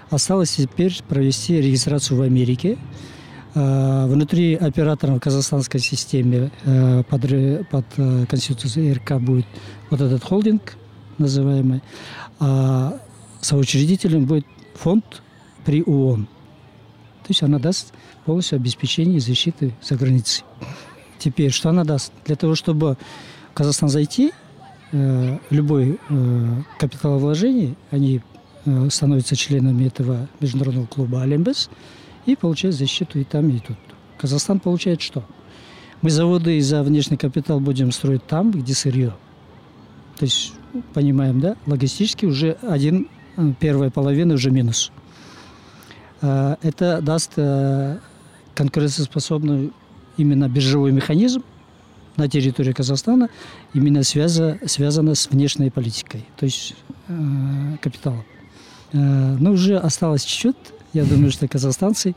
Осталось теперь провести регистрацию в Америке. А, Внутри оператора в казахстанской системе э, под, под э, Конституцией РК будет вот этот холдинг называемый, а соучредителем будет фонд при ООН. То есть она даст полностью обеспечение защиты за границей. Теперь, что она даст? Для того, чтобы в Казахстан зайти, э, любой э, они э, становятся членами этого международного клуба «Алембес» и получают защиту и там, и тут. Казахстан получает что? Мы заводы за внешний капитал будем строить там, где сырье. То есть, понимаем, да, логистически уже один, э, первая половина уже минус. Э, Это даст конкурентоспособный именно биржевой механизм на территории Казахстана, именно связа, связано с внешней политикой, то есть э, капиталом. Э, но уже осталось чуть-чуть. Я думаю, что казахстанцы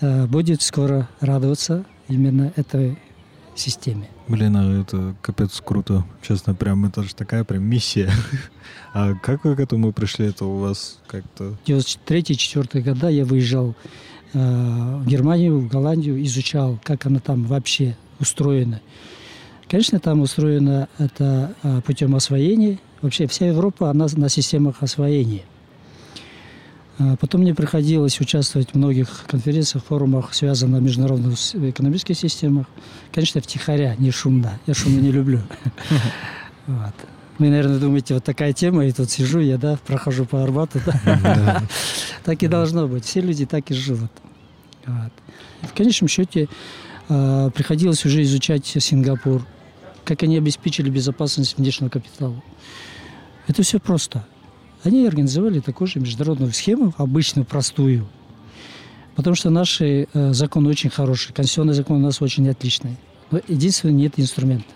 э, будут скоро радоваться именно этой системе. Блин, а это капец круто. Честно, прям это же такая прям миссия. [laughs] А как вы к этому пришли? Это у вас как-то... 93-4 года я выезжал э, в Германию, в Голландию, изучал, как она там вообще устроена. Конечно, там устроено это э, путем освоения. Вообще вся Европа, она на системах освоения. А Потом мне приходилось участвовать в многих конференциях, форумах, связанных международных с- экономических системах. Конечно, втихаря, не шумно. Я шумно не люблю. [laughs] Вот. Вы, наверное, думаете, вот такая тема, и тут сижу я, да, прохожу по Арбату. [laughs] Так и должно быть. Все люди так и живут. В конечном счете э, приходилось уже изучать Сингапур, как они обеспечили безопасность внешнего капитала. Это все просто. Они организовали такую же международную схему, обычную, простую. Потому что наши э, законы очень хорошие, конституционный закон у нас очень отличный. Но единственное, нет инструмента.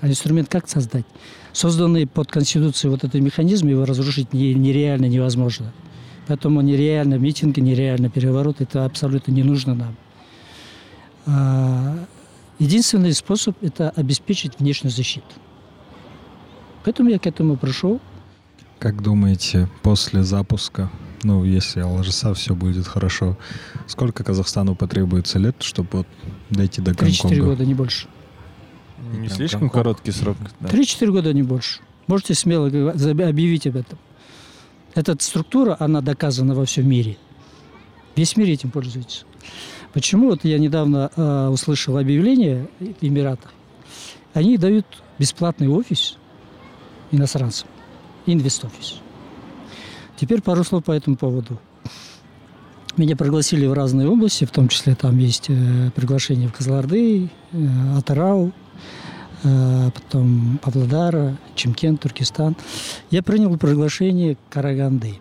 А инструмент как создать? Созданный под Конституцией вот этот механизм, его разрушить не- нереально невозможно. Поэтому нереально митинги, нереально переворот, это абсолютно не нужно нам. Единственный способ – это обеспечить внешнюю защиту. Поэтому я к этому пришел. Как думаете, после запуска, ну, если ЛЖСА все будет хорошо, сколько Казахстану потребуется лет, чтобы вот дойти до 3-4 Гонконга? года, не больше. Не Прям слишком Гонконг. короткий срок. да. 3-4 года, не больше. Можете смело объявить об этом. Эта структура, она доказана во всем мире. Весь мир этим пользуется. Почему? Вот я недавно э, услышал объявление в Эмиратах. Они дают бесплатный офис иностранцам. Инвест-офис. Теперь пару слов по этому поводу. Меня пригласили в разные области, в том числе там есть э, приглашение в Казларды, э, Атырау, э, потом Павлодара, Чемкент, Туркестан. Я принял приглашение Караганды.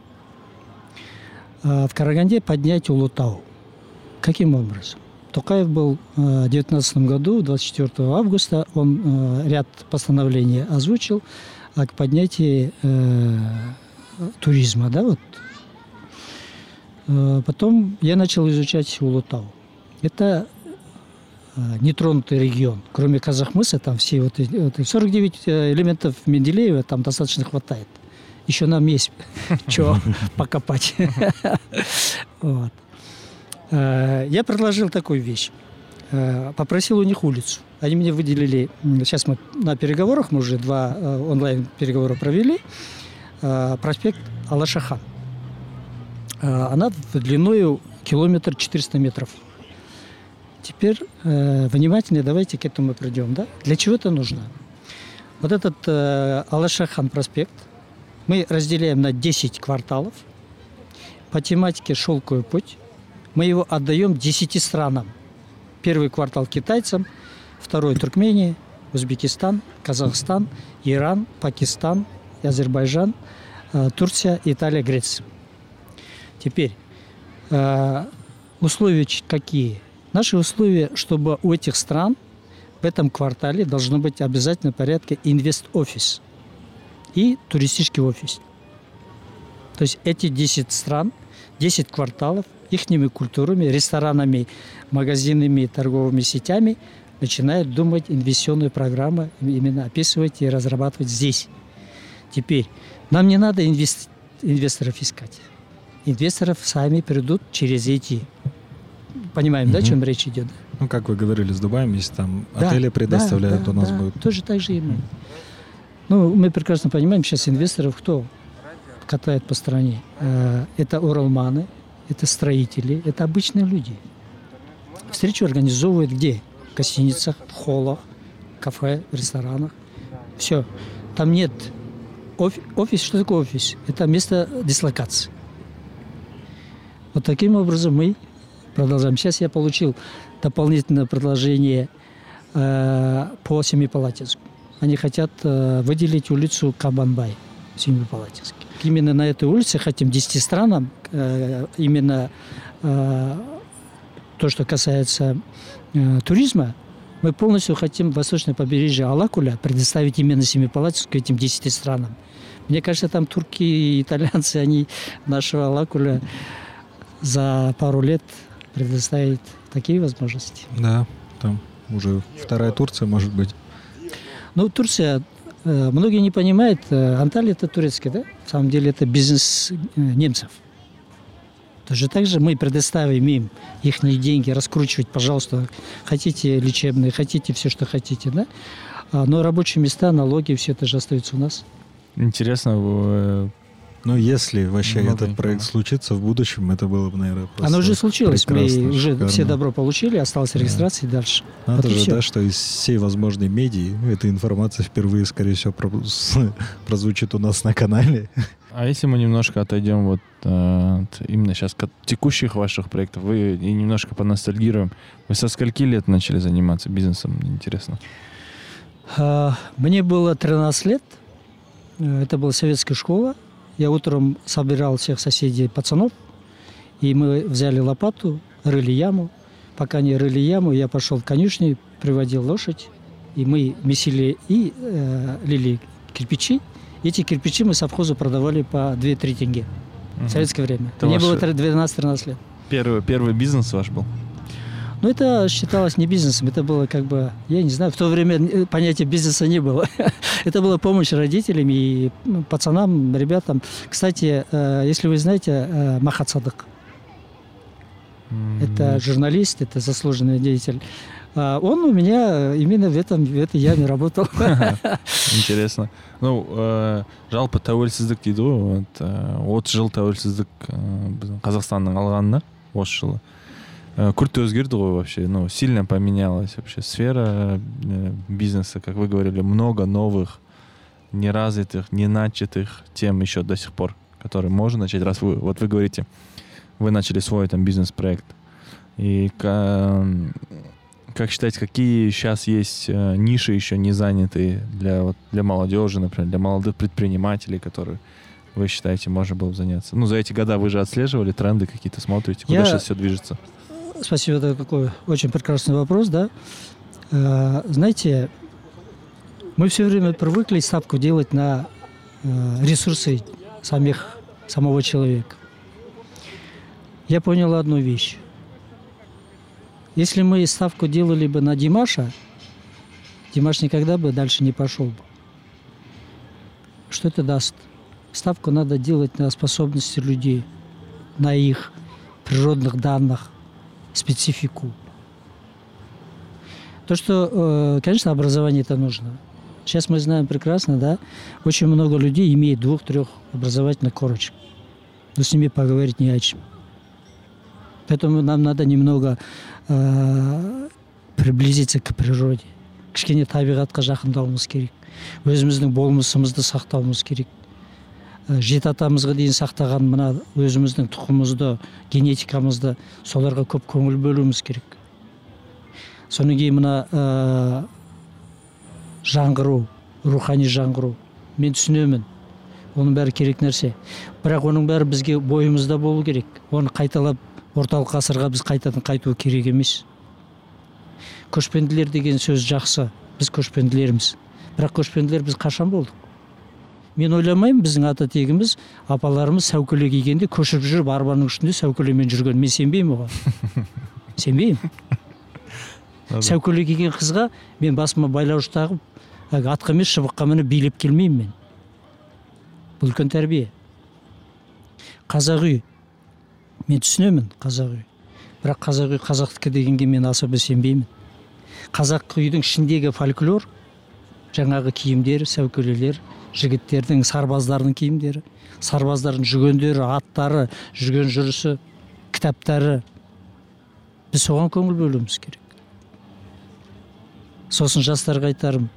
Э, В Караганде поднять Улутау. Каким образом? Токаев был э, в 2019 году, 24 августа, он э, ряд постановлений озвучил о поднятии э, туризма, да, вот. Потом я начал изучать Улутау. Это нетронутый регион. Кроме Казахмыса, там все вот эти вот эти 49 э, элементов Менделеева там достаточно хватает. Еще нам есть [laughs] что покопать. [laughs] Э, Я предложил такую вещь. Э, Попросил у них улицу. Они мне выделили, сейчас мы на переговорах, мы уже два э, онлайн переговора провели, проспект Алашахан. Она длиною километр 400 метров. теперь внимательно давайте к этому придем. Да? Для чего это нужно? Вот этот Алашахан проспект мы разделяем на 10 кварталов по тематике «Шелковый путь». Мы его отдаем 10 странам. Первый квартал китайцам, второй Туркмении, Узбекистан, Казахстан, Иран, Пакистан, Азербайджан, э, Турция, Италия, Греция. Теперь э, условия какие? Наши условия, чтобы у этих стран в этом квартале должно быть обязательно в порядке инвест-офис и туристический офис. То есть эти 10 стран, 10 кварталов, их культурами, ресторанами, магазинами, торговыми сетями начинают думать инвестиционную программу, именно описывать и разрабатывать здесь. Теперь, нам не надо инвест... инвесторов искать. Инвесторов сами придут через эти. Понимаем, угу. да, о чем речь идет? Ну, как вы говорили с Дубаем, если там да, отели предоставляют, да, у нас да. будет... Тоже так же и мы. Ну, мы прекрасно понимаем, сейчас инвесторов кто катает по стране? Э, это уралманы, это строители, это обычные люди. Встречу организовывают где? В гостиницах, в холлах, кафе, в ресторанах. Все. Там нет офис. Офис, что такое офис? Это место дислокации. Вот таким образом мы продолжаем. Сейчас я получил дополнительное предложение э, по Семипалатинску. Они хотят э, выделить улицу Кабанбай, Семипалатинск. Именно на этой улице хотим 10 странам, э, именно э, то, что касается э, туризма, мы полностью хотим восточное побережье Алакуля предоставить именно Семипалатинску этим 10 странам. Мне кажется, там турки и итальянцы, они нашего Алакуля за пару лет предоставят такие возможности. Да, там уже вторая Турция, может быть. Ну, Турция, многие не понимают, Анталия это турецкая, да? На самом деле это бизнес э, немцев. Точно так же мы предоставим им их деньги раскручивать, пожалуйста, хотите лечебные, хотите все, что хотите, да? А, но рабочие места, налоги, все это же остается у нас. Интересно, ну, если вообще ну, этот проект случится в будущем, это было бы, наверное, просто Оно уже случилось. Мы уже шикарно. все добро получили, осталось регистрация да. и дальше. Надо вот же, да, что из всей возможной медии эта информация впервые, скорее всего, [laughs] прозвучит у нас на канале. А если мы немножко отойдем вот э, именно сейчас к текущих ваших проектов, вы и немножко поностальгируем. Вы со скольки лет начали заниматься бизнесом, интересно? А, мне было 13 лет. Э, это была советская школа. Я утром собирал всех соседей пацанов, и мы взяли лопату, рыли яму. Пока не рыли яму, я пошел в конюшню, приводил лошадь, и мы месили и э, лили кирпичи. Эти кирпичи мы совхозу продавали по 2-3 тенге. Угу. В советское время. Это Мне было 12-13 лет. Первый, первый бизнес ваш был? Ну, это считалось не бизнесом, это было как бы, я не знаю, в то время э, понятия бизнеса не было. [laughs] это была помощь родителям и ну, пацанам, ребятам. Кстати, э, если вы знаете, э, Махат Садык, это журналист, это заслуженный деятель. А он у меня именно в этом в этой яме работал. [laughs] Интересно. Ну, э, жалпы тәуелсіздік дейді ғой вот отыз жыл тәуелсіздік біздің қазақстанның алғанына осы жылы Э, Круто өзгерді ғой вообще, ну, сильно поменялась вообще сфера э, бизнеса, как вы говорили, много новых, неразвитых, не начатых тем еще до сих пор, которые можно начать, раз вы, вот вы говорите, вы начали свой там бизнес-проект. И как считаете, какие сейчас есть э, ниши еще не занятые для, вот, для молодежи, например, для молодых предпринимателей, которые вы считаете, можно было бы заняться? Ну, за эти года вы же отслеживали тренды какие-то, смотрите, куда Я... сейчас все движется? Спасибо, это такой очень прекрасный вопрос, да. Э, знаете, мы все время привыкли ставку делать на э, ресурсы самих, самого человека. Я понял одну вещь. Если мы ставку делали бы на Димаша, Димаш никогда бы дальше не пошел бы. Что это даст? Ставку надо делать на способности людей, на их природных данных, специфику. То, что, э, конечно, образование это нужно. Сейчас мы знаем прекрасно, да, очень много людей имеет двух-трех образовательных корочек. Но с ними поговорить не о чем. поэтому нам надо немного э, приблизиться к природе кішкене табиғатқа жақындауымыз керек өзіміздің болмысымызды сақтауымыз керек Ә, жеті атамызға дейін сақтаған мына өзіміздің тұқымымызды генетикамызды соларға көп көңіл бөлуіміз керек. Содан кейін мына ә, жаңғыру рухани жаңғыру. Мен түсінемін оның бәрі керек нәрсе. Бірақ оның бәрі бізге бойымызда болу керек. Оны қайталап орталық ғасырға біз қайтадан қайту керек емес. Көшпенділер деген сөз жақсы. Біз көшпенділерміз бірақ көшпенділер біз қашан болдық? Мен ойламаймын біздің ата тегіміз апаларымыз сәукеле кигенде көшіп жүріп арбаның үстінде сәукелемен жүрген. Мен сенбеймін оған. [laughs] Сенбеймін. Сәукеле киген қызға мен басыма байлауыш тағып әлгі атқа емес шыбыққа мініп билеп келмеймін мен. Бұл үлкен тәрбие. Қазақ үй. Мен түсінемін қазақ үй. Бірақ қазақ үй қазақтікі дегенге мен особо сенбеймін. Қазақ үйдің ішіндегі фольклор жаңағы киімдер сәукелелер жігіттердің сарбаздардың киімдері сарбаздардың жүргендері аттары жүрген жүрісі кітаптары. Біз соған көңіл бөлуіміз керек. Сосын жастарға айтарым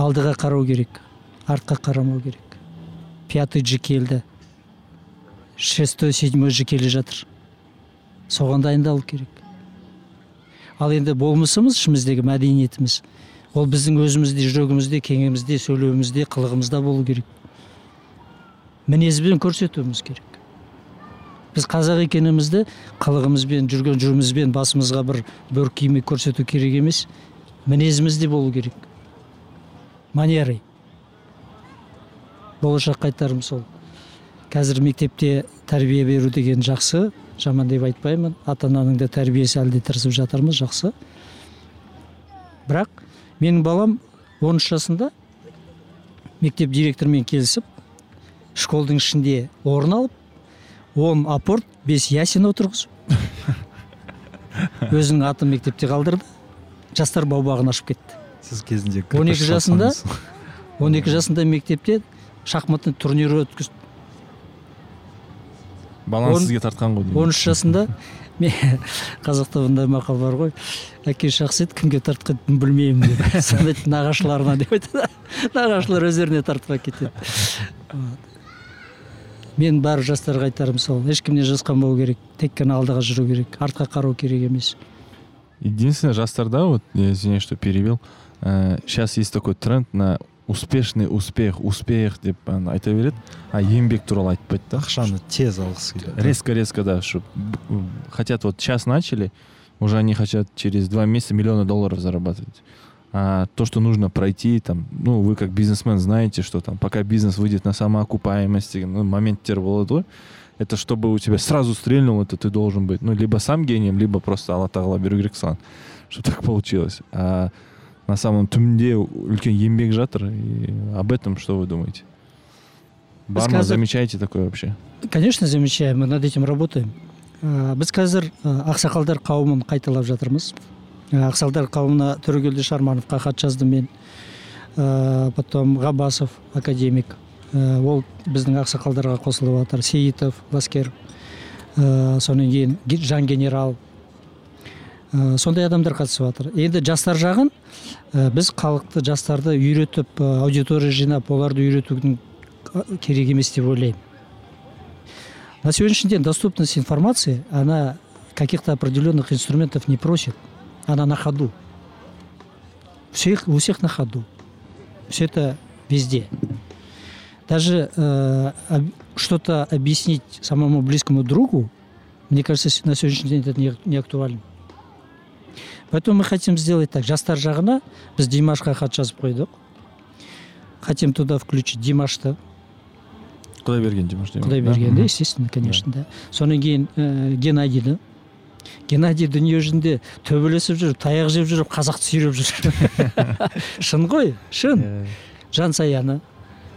алдыға қарау керек артқа қарамау керек. Пятый джи келді шестой седьмой джи келе жатыр. Соған дайындалу керек. Ал енді болмысымыз ішіміздегі мәдениетіміз ол біздің өзімізде жүрегімізде кеңемізде сөйлеуімізде қылығымызда болу керек. Мінезбен көрсетуіміз керек. Біз қазақ екенімізді қылығымызбен жүрген жүрімізбен басымызға бір бөр киім көрсету керек емес. Мінезімізде болу керек. Манерой болашаққа айтарым сол. Қазір мектепте тәрбие беру деген жақсы. Жаман деп айтпаймын. Ата ананың да тәрбиесі әлі де тырысып жатырмыз жақсы. Бірақ менің балам 13 жасында мектеп директорымен келісіп школдың ішінде орын алып он апорт бес ясин отырғызып [laughs] өзінің атын мектепте қалдырды жастар бау бағын ашып кетті. Сіз кезінде 12 жасында 12 жасында мектепте шахматный турнир өткізді. Баланы Он- сізге тартқан ғой деймін. 13 жасында [laughs] [laughs] қазақта мындай мақал бар ғой. Әке жақсы еді кімге тартқанын білмеймін деп. [laughs] Сонда нағашыларына деп айтады. Нағашылар өздеріне тартып әкетеді. Вот. мен барлық жастарға айтарым сол. Ешкімнен жасқанбау керек тек қана алдыға жүру керек. Артқа қарау керек емес. Единственное, жастарда, вот, я извиняюсь, что перебил, э, сейчас есть такой тренд на успешный успех, успех деп айта береді а еңбек туралы айтпайды да ақшаны тез алғысы келеді резко резко да что хотят вот сейчас начали уже они хотят через два месяца миллионы долларов зарабатывать. А то что нужно пройти там ну вы как бизнесмен знаете что там пока бизнес выйдет на самоокупаемости ну, моменттер болады ғой это чтобы у тебя сразу стрельнуло это ты должен быть. Ну либо сам гением либо просто алла керек саған что так получилось. А на самом түбінде үлкен еңбек жатыр и об этом что вы думаете бар ма қазір- замечаете такое вообще конечно замечаем мы над этим работаем Ә, біз қазір ә, ақсақалдар қауымын қайталап жатырмыз Ә, ақсақалдар қауымына төрегелді шармановқа хат жаздым мен Ә, потом ғаббасов академик Ә, ол біздің ақсақалдарға қосылып жатыр сейітов ласкер Ә, содан кейін ге- жан генерал Ә, сондай адамдар қатысып жатыр енді жастар жағын ә, біз халықты жастарды үйретіп ә, аудитория жинап оларды үйретудің ә, керек емес деп ойлаймын на сегодняшний день доступность информации, она каких-то определенных инструментов не просит. Она на ходу. Всех, у всех на ходу. Все это везде. Даже э, об- что-то объяснить самому близкому другу, мне кажется, с- на сегодняшний день это не, не актуально. Поэтому мы хотим сделать так. Жастар жағына біз Димашқа хат жазып қойдық. Хотим туда включить Димашты, құдайберген димаш деймін құдайберген да естественно конечно да. содан кейін ә, геннадийді. Геннадий дүние жүзінде төбелесіп жүріп таяқ жеп жүріп қазақты сүйреп жүр. [laughs] Шын ғой шын. Жансаяны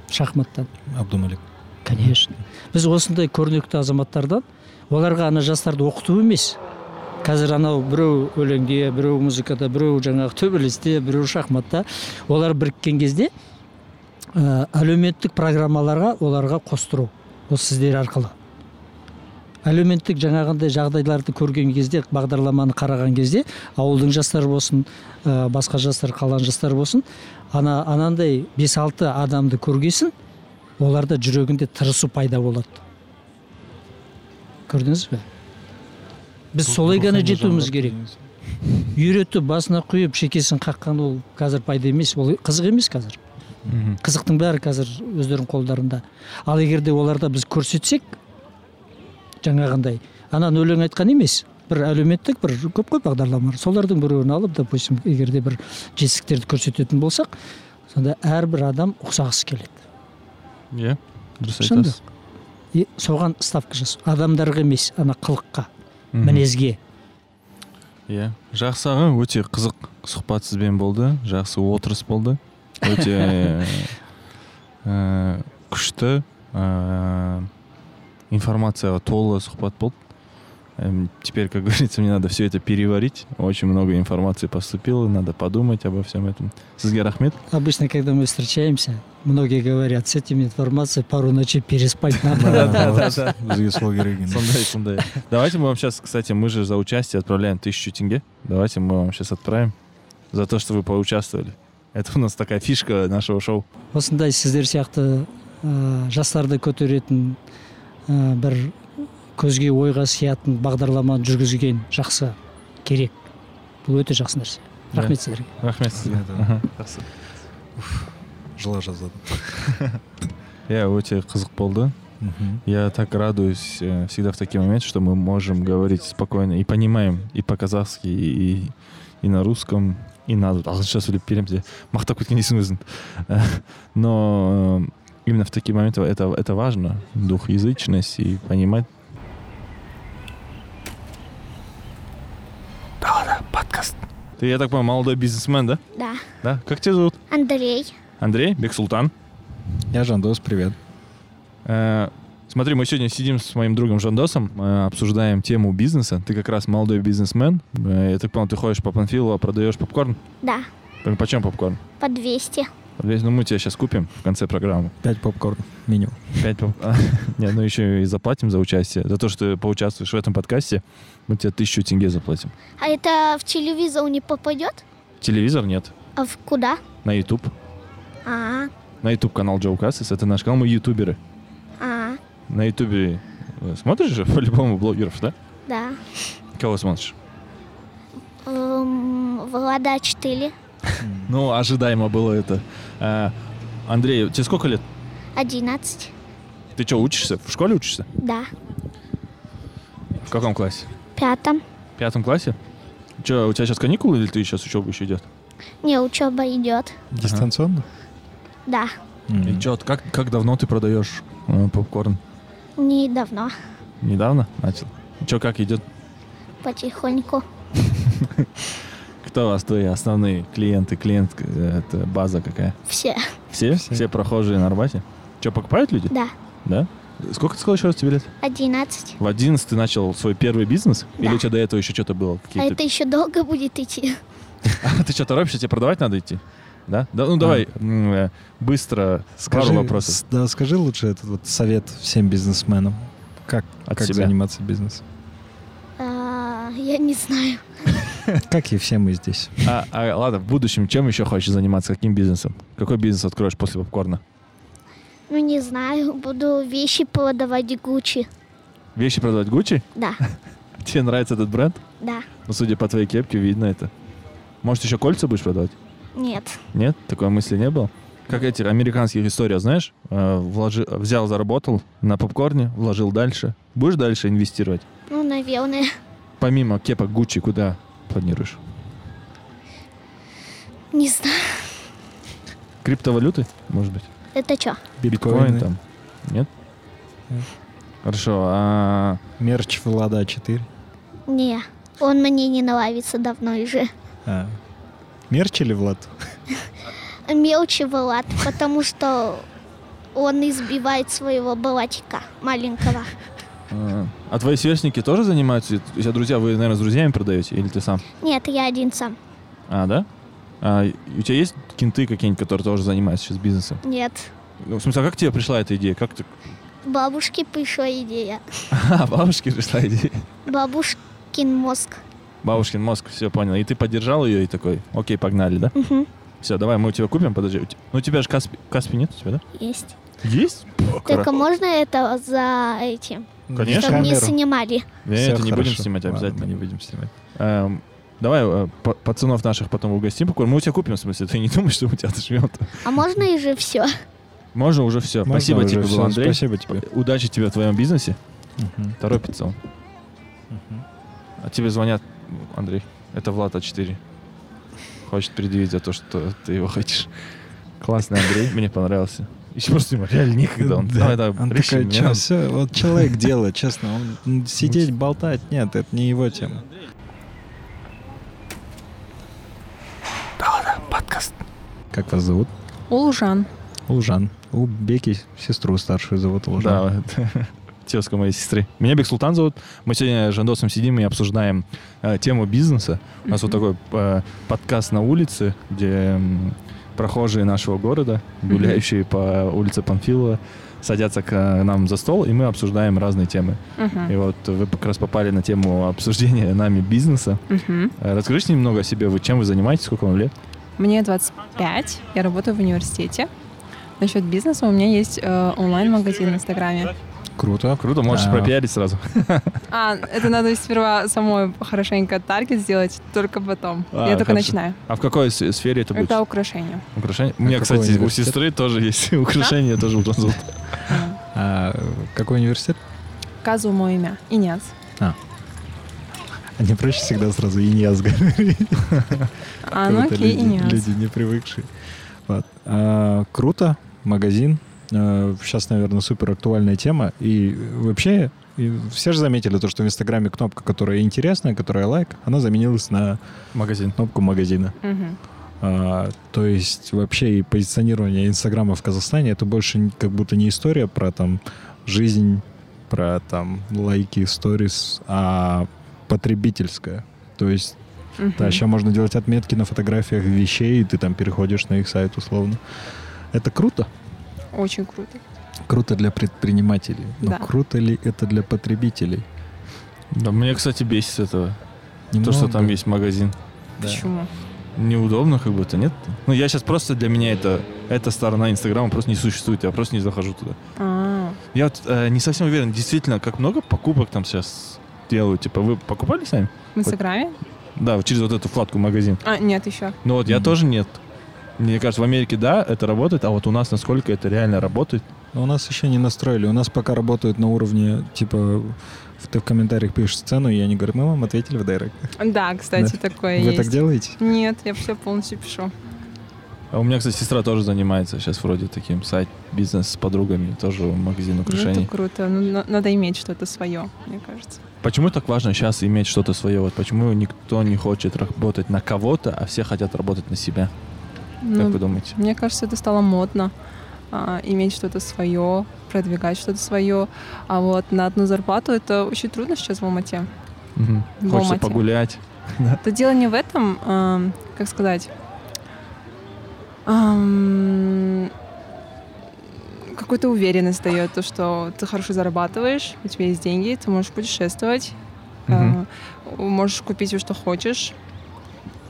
шахматтан. Абдумалик. Конечно. Біз осындай көрнекті азаматтардан оларға ана жастарды оқыту емес қазір анау біреу өлеңде біреу музыкада біреу жаңағы төбелесте біреу шахматта олар біріккен кезде ә, әлеуметтік программаларға оларға қостыру осы сіздер арқылы. Әлеуметтік жаңағындай жағдайларды көрген кезде бағдарламаны қараған кезде ауылдың жастары болсын ә, басқа жастар қалған жастар болсын ана анандай бес алты адамды көргесін оларда жүрегінде тырысу пайда болады. Көрдіңіз бе? Біз солай ғана жетуіміз керек үйретіп басына құйып шекесін қаққан ол қазір пайда емес ол қызық емес қазір қызықтың бәрі қазір өздерінің қолдарында ал егер де оларда біз көрсетсек жаңағындай ананы өлең айтқан емес. Бір әлеуметтік бір көп қой бағдарламалар солардың біреуін алып допустим егер де бір жетістіктерді көрсететін болсақ сонда әрбір адам ұқсағысы келеді иә дұрыс айтасыз соған ставка жасау адамдарға емес ана қылыққа. Мінезге. Иә жақсы аға өте қызық сұхбат сізбен болды жақсы отырыс болды. Өте [laughs] ә, күшті ә, информацияға толы сұхбат болды. Теперь как говорится мне надо все это переварить. Очень много информации поступило надо подумать обо всем этом. Сізге рахмет. Обычно когда мы встречаемся многие говорят с этим информацией пару ночей переспать надо бізге сол керек енді. Сондай, сондай. Давайте мы вам сейчас, кстати, мы же за участие отправляем тысячу тенге. Давайте мы вам сейчас отправим за то, что вы поучаствовали. Это у нас такая фишка нашего шоу. осындай сіздер сияқты ә, жастарды көтеретін ә, бір көзге ойға сиятын бағдарламаны жүргізген жақсы керек бұл өте жақсы нәрсе рахмет сіздерге Рахмет сізге. Жақсы. жылы жаздадым иә өте [laughs] қызық болды Мгм. я так радуюсь э, всегда в такие моменты что мы можем говорить спокойно и понимаем и по-казахски и, и на русском и на ағылшынша сөйлеп береміз де мақтап кеткендейсің өзің Э, но э, именно в такие моменты это, это важно двухязычность и понимать подкаст ты я так понимаю молодой бизнесмен да Да. да как тебя зовут Андрей. Андрей Бексултан я Жандос привет Э, Смотри, мы сегодня сидим с моим другом Жандосом, э, обсуждаем тему бизнеса. Ты как раз молодой бизнесмен. Э, Я так понял, ты ходишь по Панфилову, а продаешь попкорн. Да. По- Почем попкорн? По 200. Весь- Ну, мы тебя сейчас купим в конце программы. пять попкорн меню Пять поп... [laughs] Нет, ну еще и заплатим за участие. За то, что ты поучаствуешь в этом подкасте, мы тебе тысячу тенге заплатим. А это в телевизор не попадет? Телевизор нет. А в куда? На YouTube. А, На YouTube канал Джоу Кассис. Это наш канал, мы ютуберы. а, На ютубе э, смотришь же [laughs] по-любому блогеров, да? да. Кого смотришь? Эм, Влада 4. [laughs] Ну, ожидаемо было это. А, Андрей, тебе сколько лет? 11. Ты что, учишься? В школе учишься? Да. В каком классе? Пятом. В пятом классе? Че, у тебя сейчас каникулы или ты сейчас учеба еще идет? Не, учеба идет. дистанционно Да. И что, как, как давно ты продаешь э, попкорн? Недавно. Недавно начал? Че, как идет? Потихоньку. Кто у вас твои основные клиенты? Клиент, э, это база какая? Все. Все? Все, Все. прохожие на Арбате? Че, покупают люди? Да. Да? Сколько ты сказал еще раз тебе лет? 11. В 11 ты начал свой первый бизнес? Да. Или у тебя до этого еще что-то было? А это еще долго будет идти. [laughs] А ты что, торопишься? Тебе продавать надо идти? Да? да ну давай, м, э, быстро Скажи, пару вопросов да, скажи лучше этот вот совет всем бизнесменам. Как, от как себя. заниматься бизнесом? А, я не знаю. [laughs] Как и все мы здесь. А, а, ладно, в будущем чем еще хочешь заниматься? Каким бизнесом? Какой бизнес откроешь после попкорна? Ну, не знаю. Буду вещи продавать Гуччи. Вещи продавать Гуччи? Да. [laughs] Тебе нравится этот бренд? Да. Ну, судя по твоей кепке, видно это. Может, еще кольца будешь продавать? Нет. Нет? Такой мысли не было? Как эти американских историй, знаешь? Э, вложи- взял, заработал на попкорне, вложил дальше. Будешь дальше инвестировать? Ну, наверное. Помимо кепок Гуччи, куда планируешь? Не знаю. Криптовалюты, может быть? Это что? Биткоин там? Нет? Нет. Хорошо, а Мерч Влада 4. Не. Он мне не нравится давно уже. А. Мерч или Влад? Мелчи Влад, потому что он избивает своего балатика маленького. А, а твои сверстники тоже занимаются? У тебя друзья, вы, наверное, с друзьями продаете? Или ты сам? Нет, я один сам. А, да? А у тебя есть кенты какие-нибудь, которые тоже занимаются сейчас бизнесом? Нет. Ну, в смысле, а как тебе пришла эта идея? Как ты бабушке пришла идея. [laughs] А, бабушке пришла идея. Бабушкин мозг. Бабушкин мозг, все понял. И ты поддержал ее и такой, окей, погнали, да? Мгм. Все, давай, мы у тебя купим, подожди. Ну, у тебя же Каспи, Каспи нет у тебя, да? Есть. Есть? Только можно это за этим? Конечно. Чтобы не снимали. Не, Всё это не будем хорошо. снимать Ладно, обязательно. мы не будем снимать. Эм, давай э, па- пацанов наших потом угостим покурим. Мы у тебя купим, в смысле. Ты не думаешь, что мы у тебя отожмем? А можно и же все? Можно уже все. Можно Спасибо уже тебе, был Андрей. Спасибо тебе. Удачи тебе в твоем бизнесе. Мгм. Торопится он. Мгм. А тебе звонят, Андрей. Это Влад А4. Хочет предъявить за то, что ты его хочешь. Классный Андрей, мне понравился. Еще просто ему реально некогда. Он, Да. давай, давай, Он реши, такой, мне «Чё, надо». всё, вот человек делает, честно. Он сидеть, болтать, нет, это не его тема. Как вас зовут? Улжан. Улжан. У Беки сестру старшую зовут Улжан. Да, тезка моей сестры. Меня Бексултан зовут. Мы сегодня с Жандосом сидим и обсуждаем э, тему бизнеса. У нас вот такой э, подкаст на улице, где м, прохожие нашего города, гуляющие по улице Панфилова, садятся к э, нам за стол, и мы обсуждаем разные темы. И вот вы как раз попали на тему обсуждения [laughs] нами бизнеса. Э, Расскажите немного о себе. Вы чем вы занимаетесь, сколько вам лет? Мне 25, я работаю в университете. Насчет бизнеса у меня есть э, онлайн-магазин в Инстаграме. Круто. Круто, можешь А. пропиарить сразу. [laughs] А, это надо сперва самой хорошенько таргет сделать, только потом. А, я только хорошо. начинаю. А в какой сфере это будет? Это украшение. Украшение? У меня, кстати, у университет? сестры тоже есть [laughs] украшения, тоже зовут. А какой университет? Казу мое имя. Инес. А не проще всегда сразу Иньяс говорить? А, ну окей, люди, Инес. люди не привыкшие. А, круто, магазин. Сейчас, наверное, супер актуальная тема. И вообще, и все же заметили то, что в Инстаграме кнопка, которая интересная, которая лайк, она заменилась на Магазин. кнопку магазина. Мгм. А, то есть вообще и позиционирование Инстаграма в Казахстане это больше как будто не история про там жизнь, про там лайки, сторис, а потребительская. То есть Мгм. да, сейчас можно делать отметки на фотографиях вещей, и ты там переходишь на их сайт условно. Это круто. Очень круто. Круто для предпринимателей. Но Да. круто ли это для потребителей? Да, мне, кстати, бесит этого. То, Немного. что там есть магазин. Да. Почему? Неудобно, как будто, нет? Ну, я сейчас просто для меня это, эта сторона Инстаграма просто не существует, я просто не захожу туда. А, Я вот э, не совсем уверен, действительно, как много покупок там сейчас делают. Типа, вы покупали сами? в Инстаграме? Да, вот через вот эту вкладку магазин. А, нет, еще. Ну вот, я Мгм. тоже нет. Мне кажется, в Америке, да, это работает, а вот у нас насколько это реально работает, Но у нас еще не настроили. У нас пока работают на уровне, типа, в- ты в комментариях пишешь цену, и они говорят, мы вам ответили в директ. Да, кстати, такое Вы есть. так делаете? Нет, я все полностью пишу. А у меня, кстати, сестра тоже занимается сейчас вроде таким сайт бизнес с подругами, тоже магазин Ну, украшений. это круто. Ну, на- надо иметь что-то свое, мне кажется. Почему так важно сейчас иметь что-то свое? Вот почему никто не хочет работать на кого-то, а все хотят работать на себя? Как Ну, вы думаете? Мне кажется, это стало модно. а, иметь что-то свое, продвигать что-то свое. А вот на одну зарплату это очень трудно сейчас в Алмате. В Хочется Алмате. погулять. [laughs] Это дело не в этом, ам, как сказать, ам, какую-то уверенность дает, то, что ты хорошо зарабатываешь, у тебя есть деньги, ты можешь путешествовать, а, можешь купить все, что хочешь,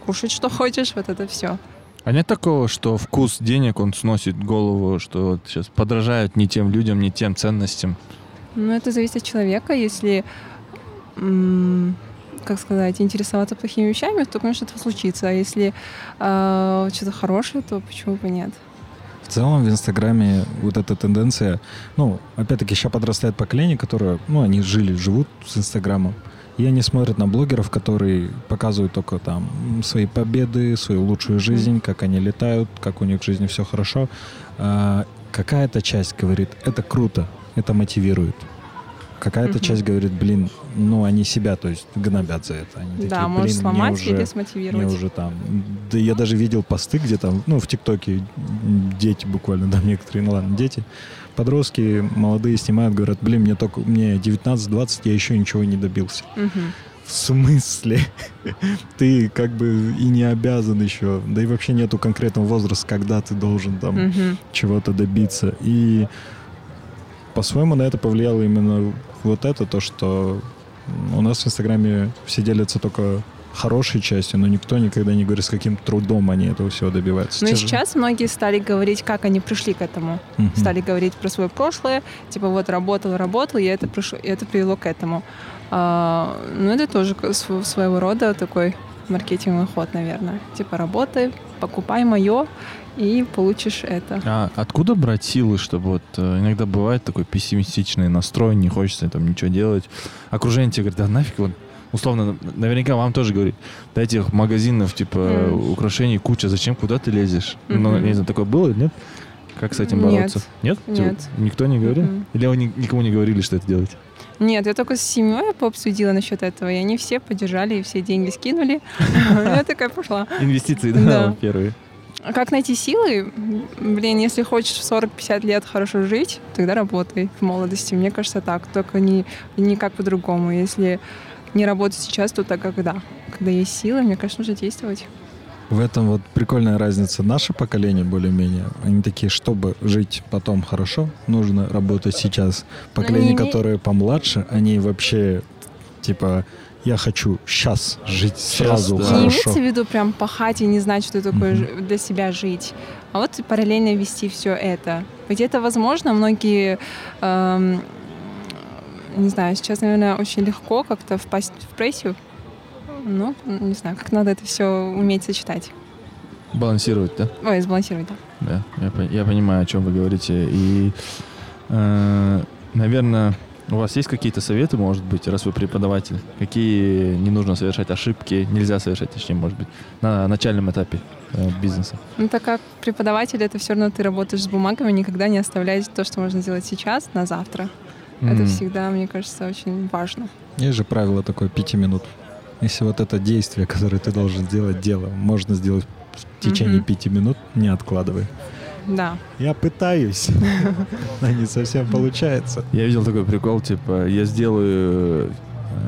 кушать, что хочешь, вот это все. А нет такого, что вкус денег, он сносит голову, что вот сейчас подражают не тем людям, не тем ценностям? Ну, это зависит от человека. Если, как сказать, интересоваться плохими вещами, то, конечно, это случится. А если а, что-то хорошее, то почему бы нет? В целом в Инстаграме вот эта тенденция, ну, опять-таки, сейчас подрастает поколение, которое, ну, они жили, живут с Инстаграмом, и они смотрят на блогеров, которые показывают только там свои победы, свою лучшую жизнь, как они летают, как у них в жизни все хорошо. А, какая-то часть говорит, это круто, это мотивирует. Какая-то Мгм. часть говорит, блин, ну, они себя, то есть, гнобят за это. Они такие, да, можешь «Блин, мне сломать уже- или мне смотивировать. уже там. Да я даже видел посты, где там, ну, в ТикТоке дети буквально, да, некоторые, ну ладно, дети, подростки молодые снимают, говорят, блин, мне только, мне 19-20, я еще ничего не добился. Мгм. В смысле? [laughs] Ты как бы и не обязан еще, да и вообще нету конкретного возраста, когда ты должен там Мгм. чего-то добиться. И по-своему на это повлияло именно вот это, то, что у нас в Инстаграме все делятся только хорошей частью, но никто никогда не говорит, с каким трудом они этого всего добиваются. Ну и Те же- сейчас многие стали говорить, как они пришли к этому. Мгм. Стали говорить про свое прошлое, типа вот работал, работал, и это, пришло, и это привело к этому. А, ну это тоже своего рода такой маркетинговый ход, наверное. Типа работай, покупай мое, и получишь это. А откуда брать силы, чтобы вот э, иногда бывает такой пессимистичный настрой, не хочется там ничего делать. Окружение тебе говорит, да нафиг, вот условно, наверняка вам тоже говорит, да этих магазинов, типа, Мгм. украшений куча, зачем, куда ты лезешь? Ну, Мгм. не знаю, такое было, нет? Как с этим Нет. бороться? Нет? Нет. Типа, Никто не говорил? Мгм. Или вы ни- никому не говорили, что это делать? Нет, я только с семьей пообсудила насчет этого, и они все поддержали, и все деньги скинули. [laughs] Я такая пошла. Инвестиции, Да. первые. А как найти силы? Блин, если хочешь в 40-50 лет хорошо жить, тогда работай в молодости. Мне кажется, так. Только не, никак по-другому. Если не работать сейчас, то так когда? Когда есть силы, мне кажется, нужно действовать. В этом вот прикольная разница. Наше поколение более-менее, они такие, чтобы жить потом хорошо, нужно работать сейчас. Поколение, не- которое помладше, они вообще типа я хочу сейчас жить сразу да. Не хорошо. имеется в виду прям пахать и не знать, что такое ж- для себя жить. А вот параллельно вести все это. Ведь это возможно. Многие, эм, не знаю, сейчас, наверное, очень легко как-то впасть в прессию. Ну, не знаю, как надо это все уметь сочетать. Балансировать, да? Ой, сбалансировать, да. Да, я, по- я понимаю, о чем вы говорите. И, э, наверное, у вас есть какие-то советы, может быть, раз вы преподаватель? Какие не нужно совершать ошибки, нельзя совершать, точнее, может быть, на начальном этапе э, бизнеса? Ну, так как преподаватель, это все равно ты работаешь с бумагами, никогда не оставлять то, что можно сделать сейчас, на завтра. Это М. всегда, мне кажется, очень важно. Есть же правило такое пяти минут. Если вот это действие, [laughs] которое ты должен сделать, дело, можно сделать в течение Мгм. пяти минут, не откладывай. Да. Я пытаюсь, [laughs] но не совсем получается. Я видел такой прикол, типа, я сделаю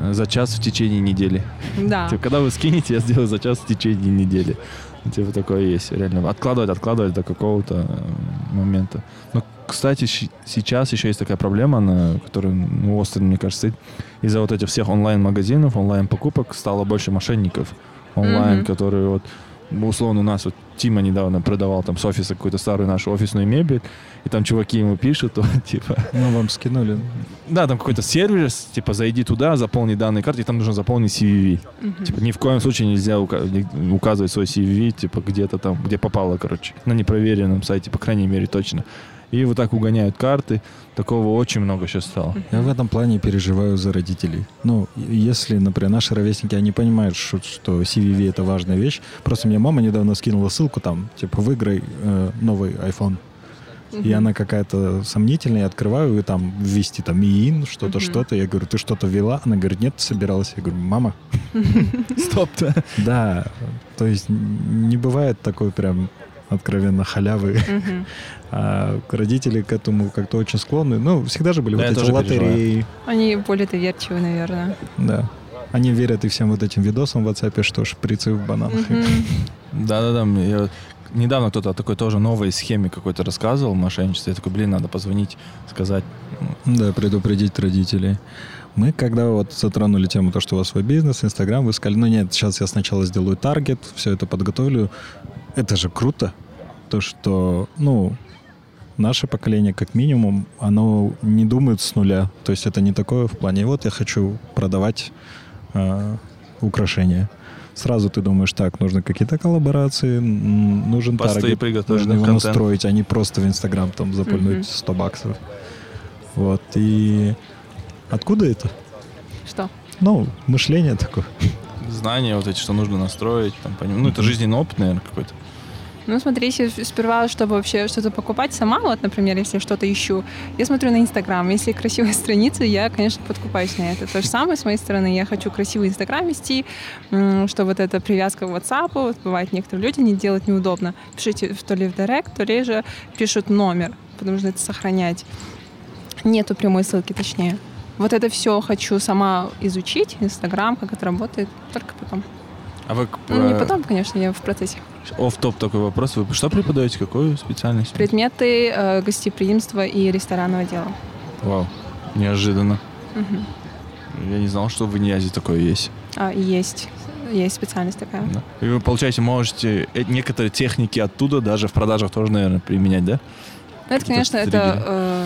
э, за час в течение недели. Да. [laughs] Типа, когда вы скинете, я сделаю за час в течение недели. Типа такое есть, реально. Откладывать, откладывать до какого-то э, момента. Но, кстати, щ- сейчас еще есть такая проблема, на которая ну, остро, мне кажется. Из-за вот этих всех онлайн-магазинов, онлайн-покупок стало больше мошенников онлайн, Мгм. которые вот ну, условно у нас вот Тима недавно продавал там с офиса какую-то старую нашу офисную мебель, и там чуваки ему пишут, [laughs] то, типа, Ну, вам скинули. да, там какой-то сервис, типа, зайди туда, заполни данные карты, и там нужно заполнить CVV. Мгм. Типа, ни в коем случае нельзя ука- не- указывать свой CV, типа, где-то там, где попало, короче, на непроверенном сайте, по крайней мере, точно. И вот так угоняют карты. Такого очень много сейчас стало. Я в этом плане переживаю за родителей. Ну, если, например, наши ровесники, они понимают, что, что CVV это важная вещь. Просто мне мама недавно скинула ссылку там, типа, выиграй э, новый iPhone. И она какая-то сомнительная, я открываю, и там ввести там ИИН, что-то, что-то. Я говорю, ты что-то ввела? Она говорит, нет, собиралась. Я говорю, мама. [laughs] Стоп-то. Да, то есть не бывает такой прям откровенно халявы. Мгм. [laughs] А родители к этому как-то очень склонны. Ну, всегда же были Да, вот эти лотереи. Они более доверчивы, наверное. Да. Они верят и всем вот этим видосам в WhatsApp, что шприцы в бананах. Да-да-да, я недавно кто-то о такой тоже новой схеме какой-то рассказывал, мошенничестве. Я такой, блин, надо позвонить, сказать. Да, предупредить родителей. Мы, когда вот затронули тему, то, что у вас свой бизнес, Инстаграм, вы сказали, ну нет, сейчас я сначала сделаю таргет, все это подготовлю. Это же круто. То, что, ну, наше поколение, как минимум, оно не думает с нуля. То есть это не такое в плане, вот я хочу продавать э, украшения. Сразу ты думаешь, так, нужны какие-то коллаборации, нужен Посты таргет, нужно его контент. настроить, а не просто в Инстаграм там запульнуть Мгм. 100 баксов. Вот, и откуда это? Что? Ну, мышление такое. Знания вот эти, что нужно настроить. Там, поним- Ну, это жизненный опыт, наверное, какой-то. Ну, смотри, если сперва, чтобы вообще что-то покупать сама, вот, например, если что-то ищу, я смотрю на Инстаграм. Если красивая [laughs] страница, я, конечно, подкупаюсь на это. То же самое с моей стороны. Я хочу красивый Инстаграм вести, что вот эта привязка к WhatsApp, вот бывает, некоторые люди не делать неудобно. Пишите в- то ли в Директ, то ли же пишут номер, потому что это сохранять. Нету прямой ссылки, точнее. Вот это все хочу сама изучить, Инстаграм, как это работает, только потом. А вы Ну, не э, потом, конечно, я в процессе. off-top такой вопрос. Вы что преподаете? Какую специальность? Предметы э, гостеприимства и ресторанного дела. Вау, неожиданно. Мгм. Я не знал, что в Иньязе такое есть. А, есть. Есть специальность такая. Да. И вы, получается, можете э- некоторые техники оттуда даже в продажах тоже, наверное, применять, да? Ну, это, конечно, это, э,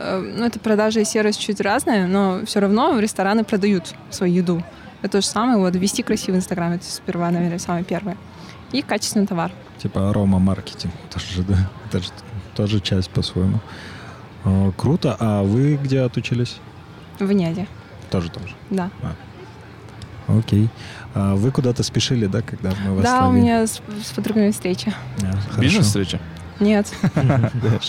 ну, это продажа и сервис чуть разные, но все равно рестораны продают свою еду. Это то же самое, вот, вести красивый Инстаграм, это сперва, наверное, самое первое. И качественный товар. Типа арома-маркетинг тоже, да? Это же тоже часть по-своему. О, круто. А вы где отучились? В Няде, Тоже там же. да. Окей. А вы куда-то спешили, да, когда мы вас Да, у ловили? меня с, с подругами встреча. А. Бизнес-встреча? Нет, [laughs]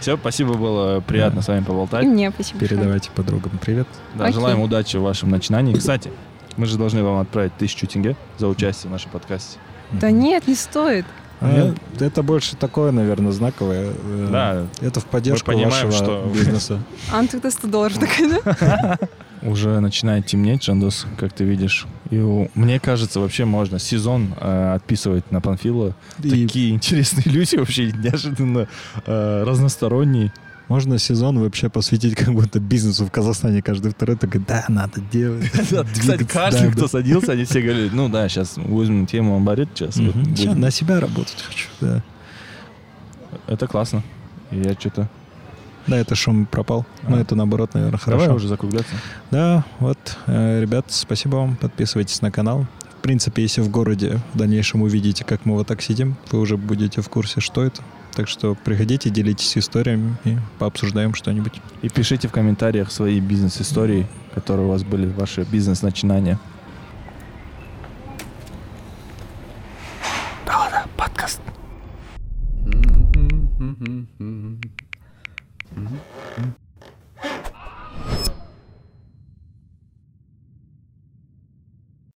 Все, спасибо, было приятно с вами поболтать. мне спасибо. Передавайте подругам привет. Да, желаем удачи в вашем начинании. Кстати, мы же должны вам отправить тысячу тенге за участие в нашем подкасте. Да нет, не стоит. А, это больше такое, наверное, знаковое. э, Да, Это в поддержку Мы понимаем, вашего что- бизнеса. А, ну тогда 100 долларов [laughs] такая, да? Уже начинает темнеть, Жандос, как ты видишь. И у- мне кажется, вообще можно сезон э, отписывать на Панфила. И Такие [laughs] интересные люди вообще неожиданно э, разносторонние. можно сезон вообще посвятить как будто бизнесу в Казахстане. Каждый второй такой, да, надо делать. [laughs] Кстати, каждый, кто садился, они все говорили, ну да, сейчас возьмем тему амбарит, сейчас. вот Мгм. Ща будем». на себя работать хочу, да. Это классно. Я что-то... Да, это шум пропал. Ну, а. Но это наоборот, наверное, хорошо. Давай уже закругляться. Да, вот, э, ребят, спасибо вам. Подписывайтесь на канал. В принципе, если в городе в дальнейшем увидите, как мы вот так сидим, вы уже будете в курсе, что это. Так что приходите, делитесь историями и пообсуждаем что-нибудь. И пишите в комментариях свои бизнес-истории, которые у вас были, ваши бизнес-начинания. Да ладно, подкаст. Mm-hmm. Mm -hmm.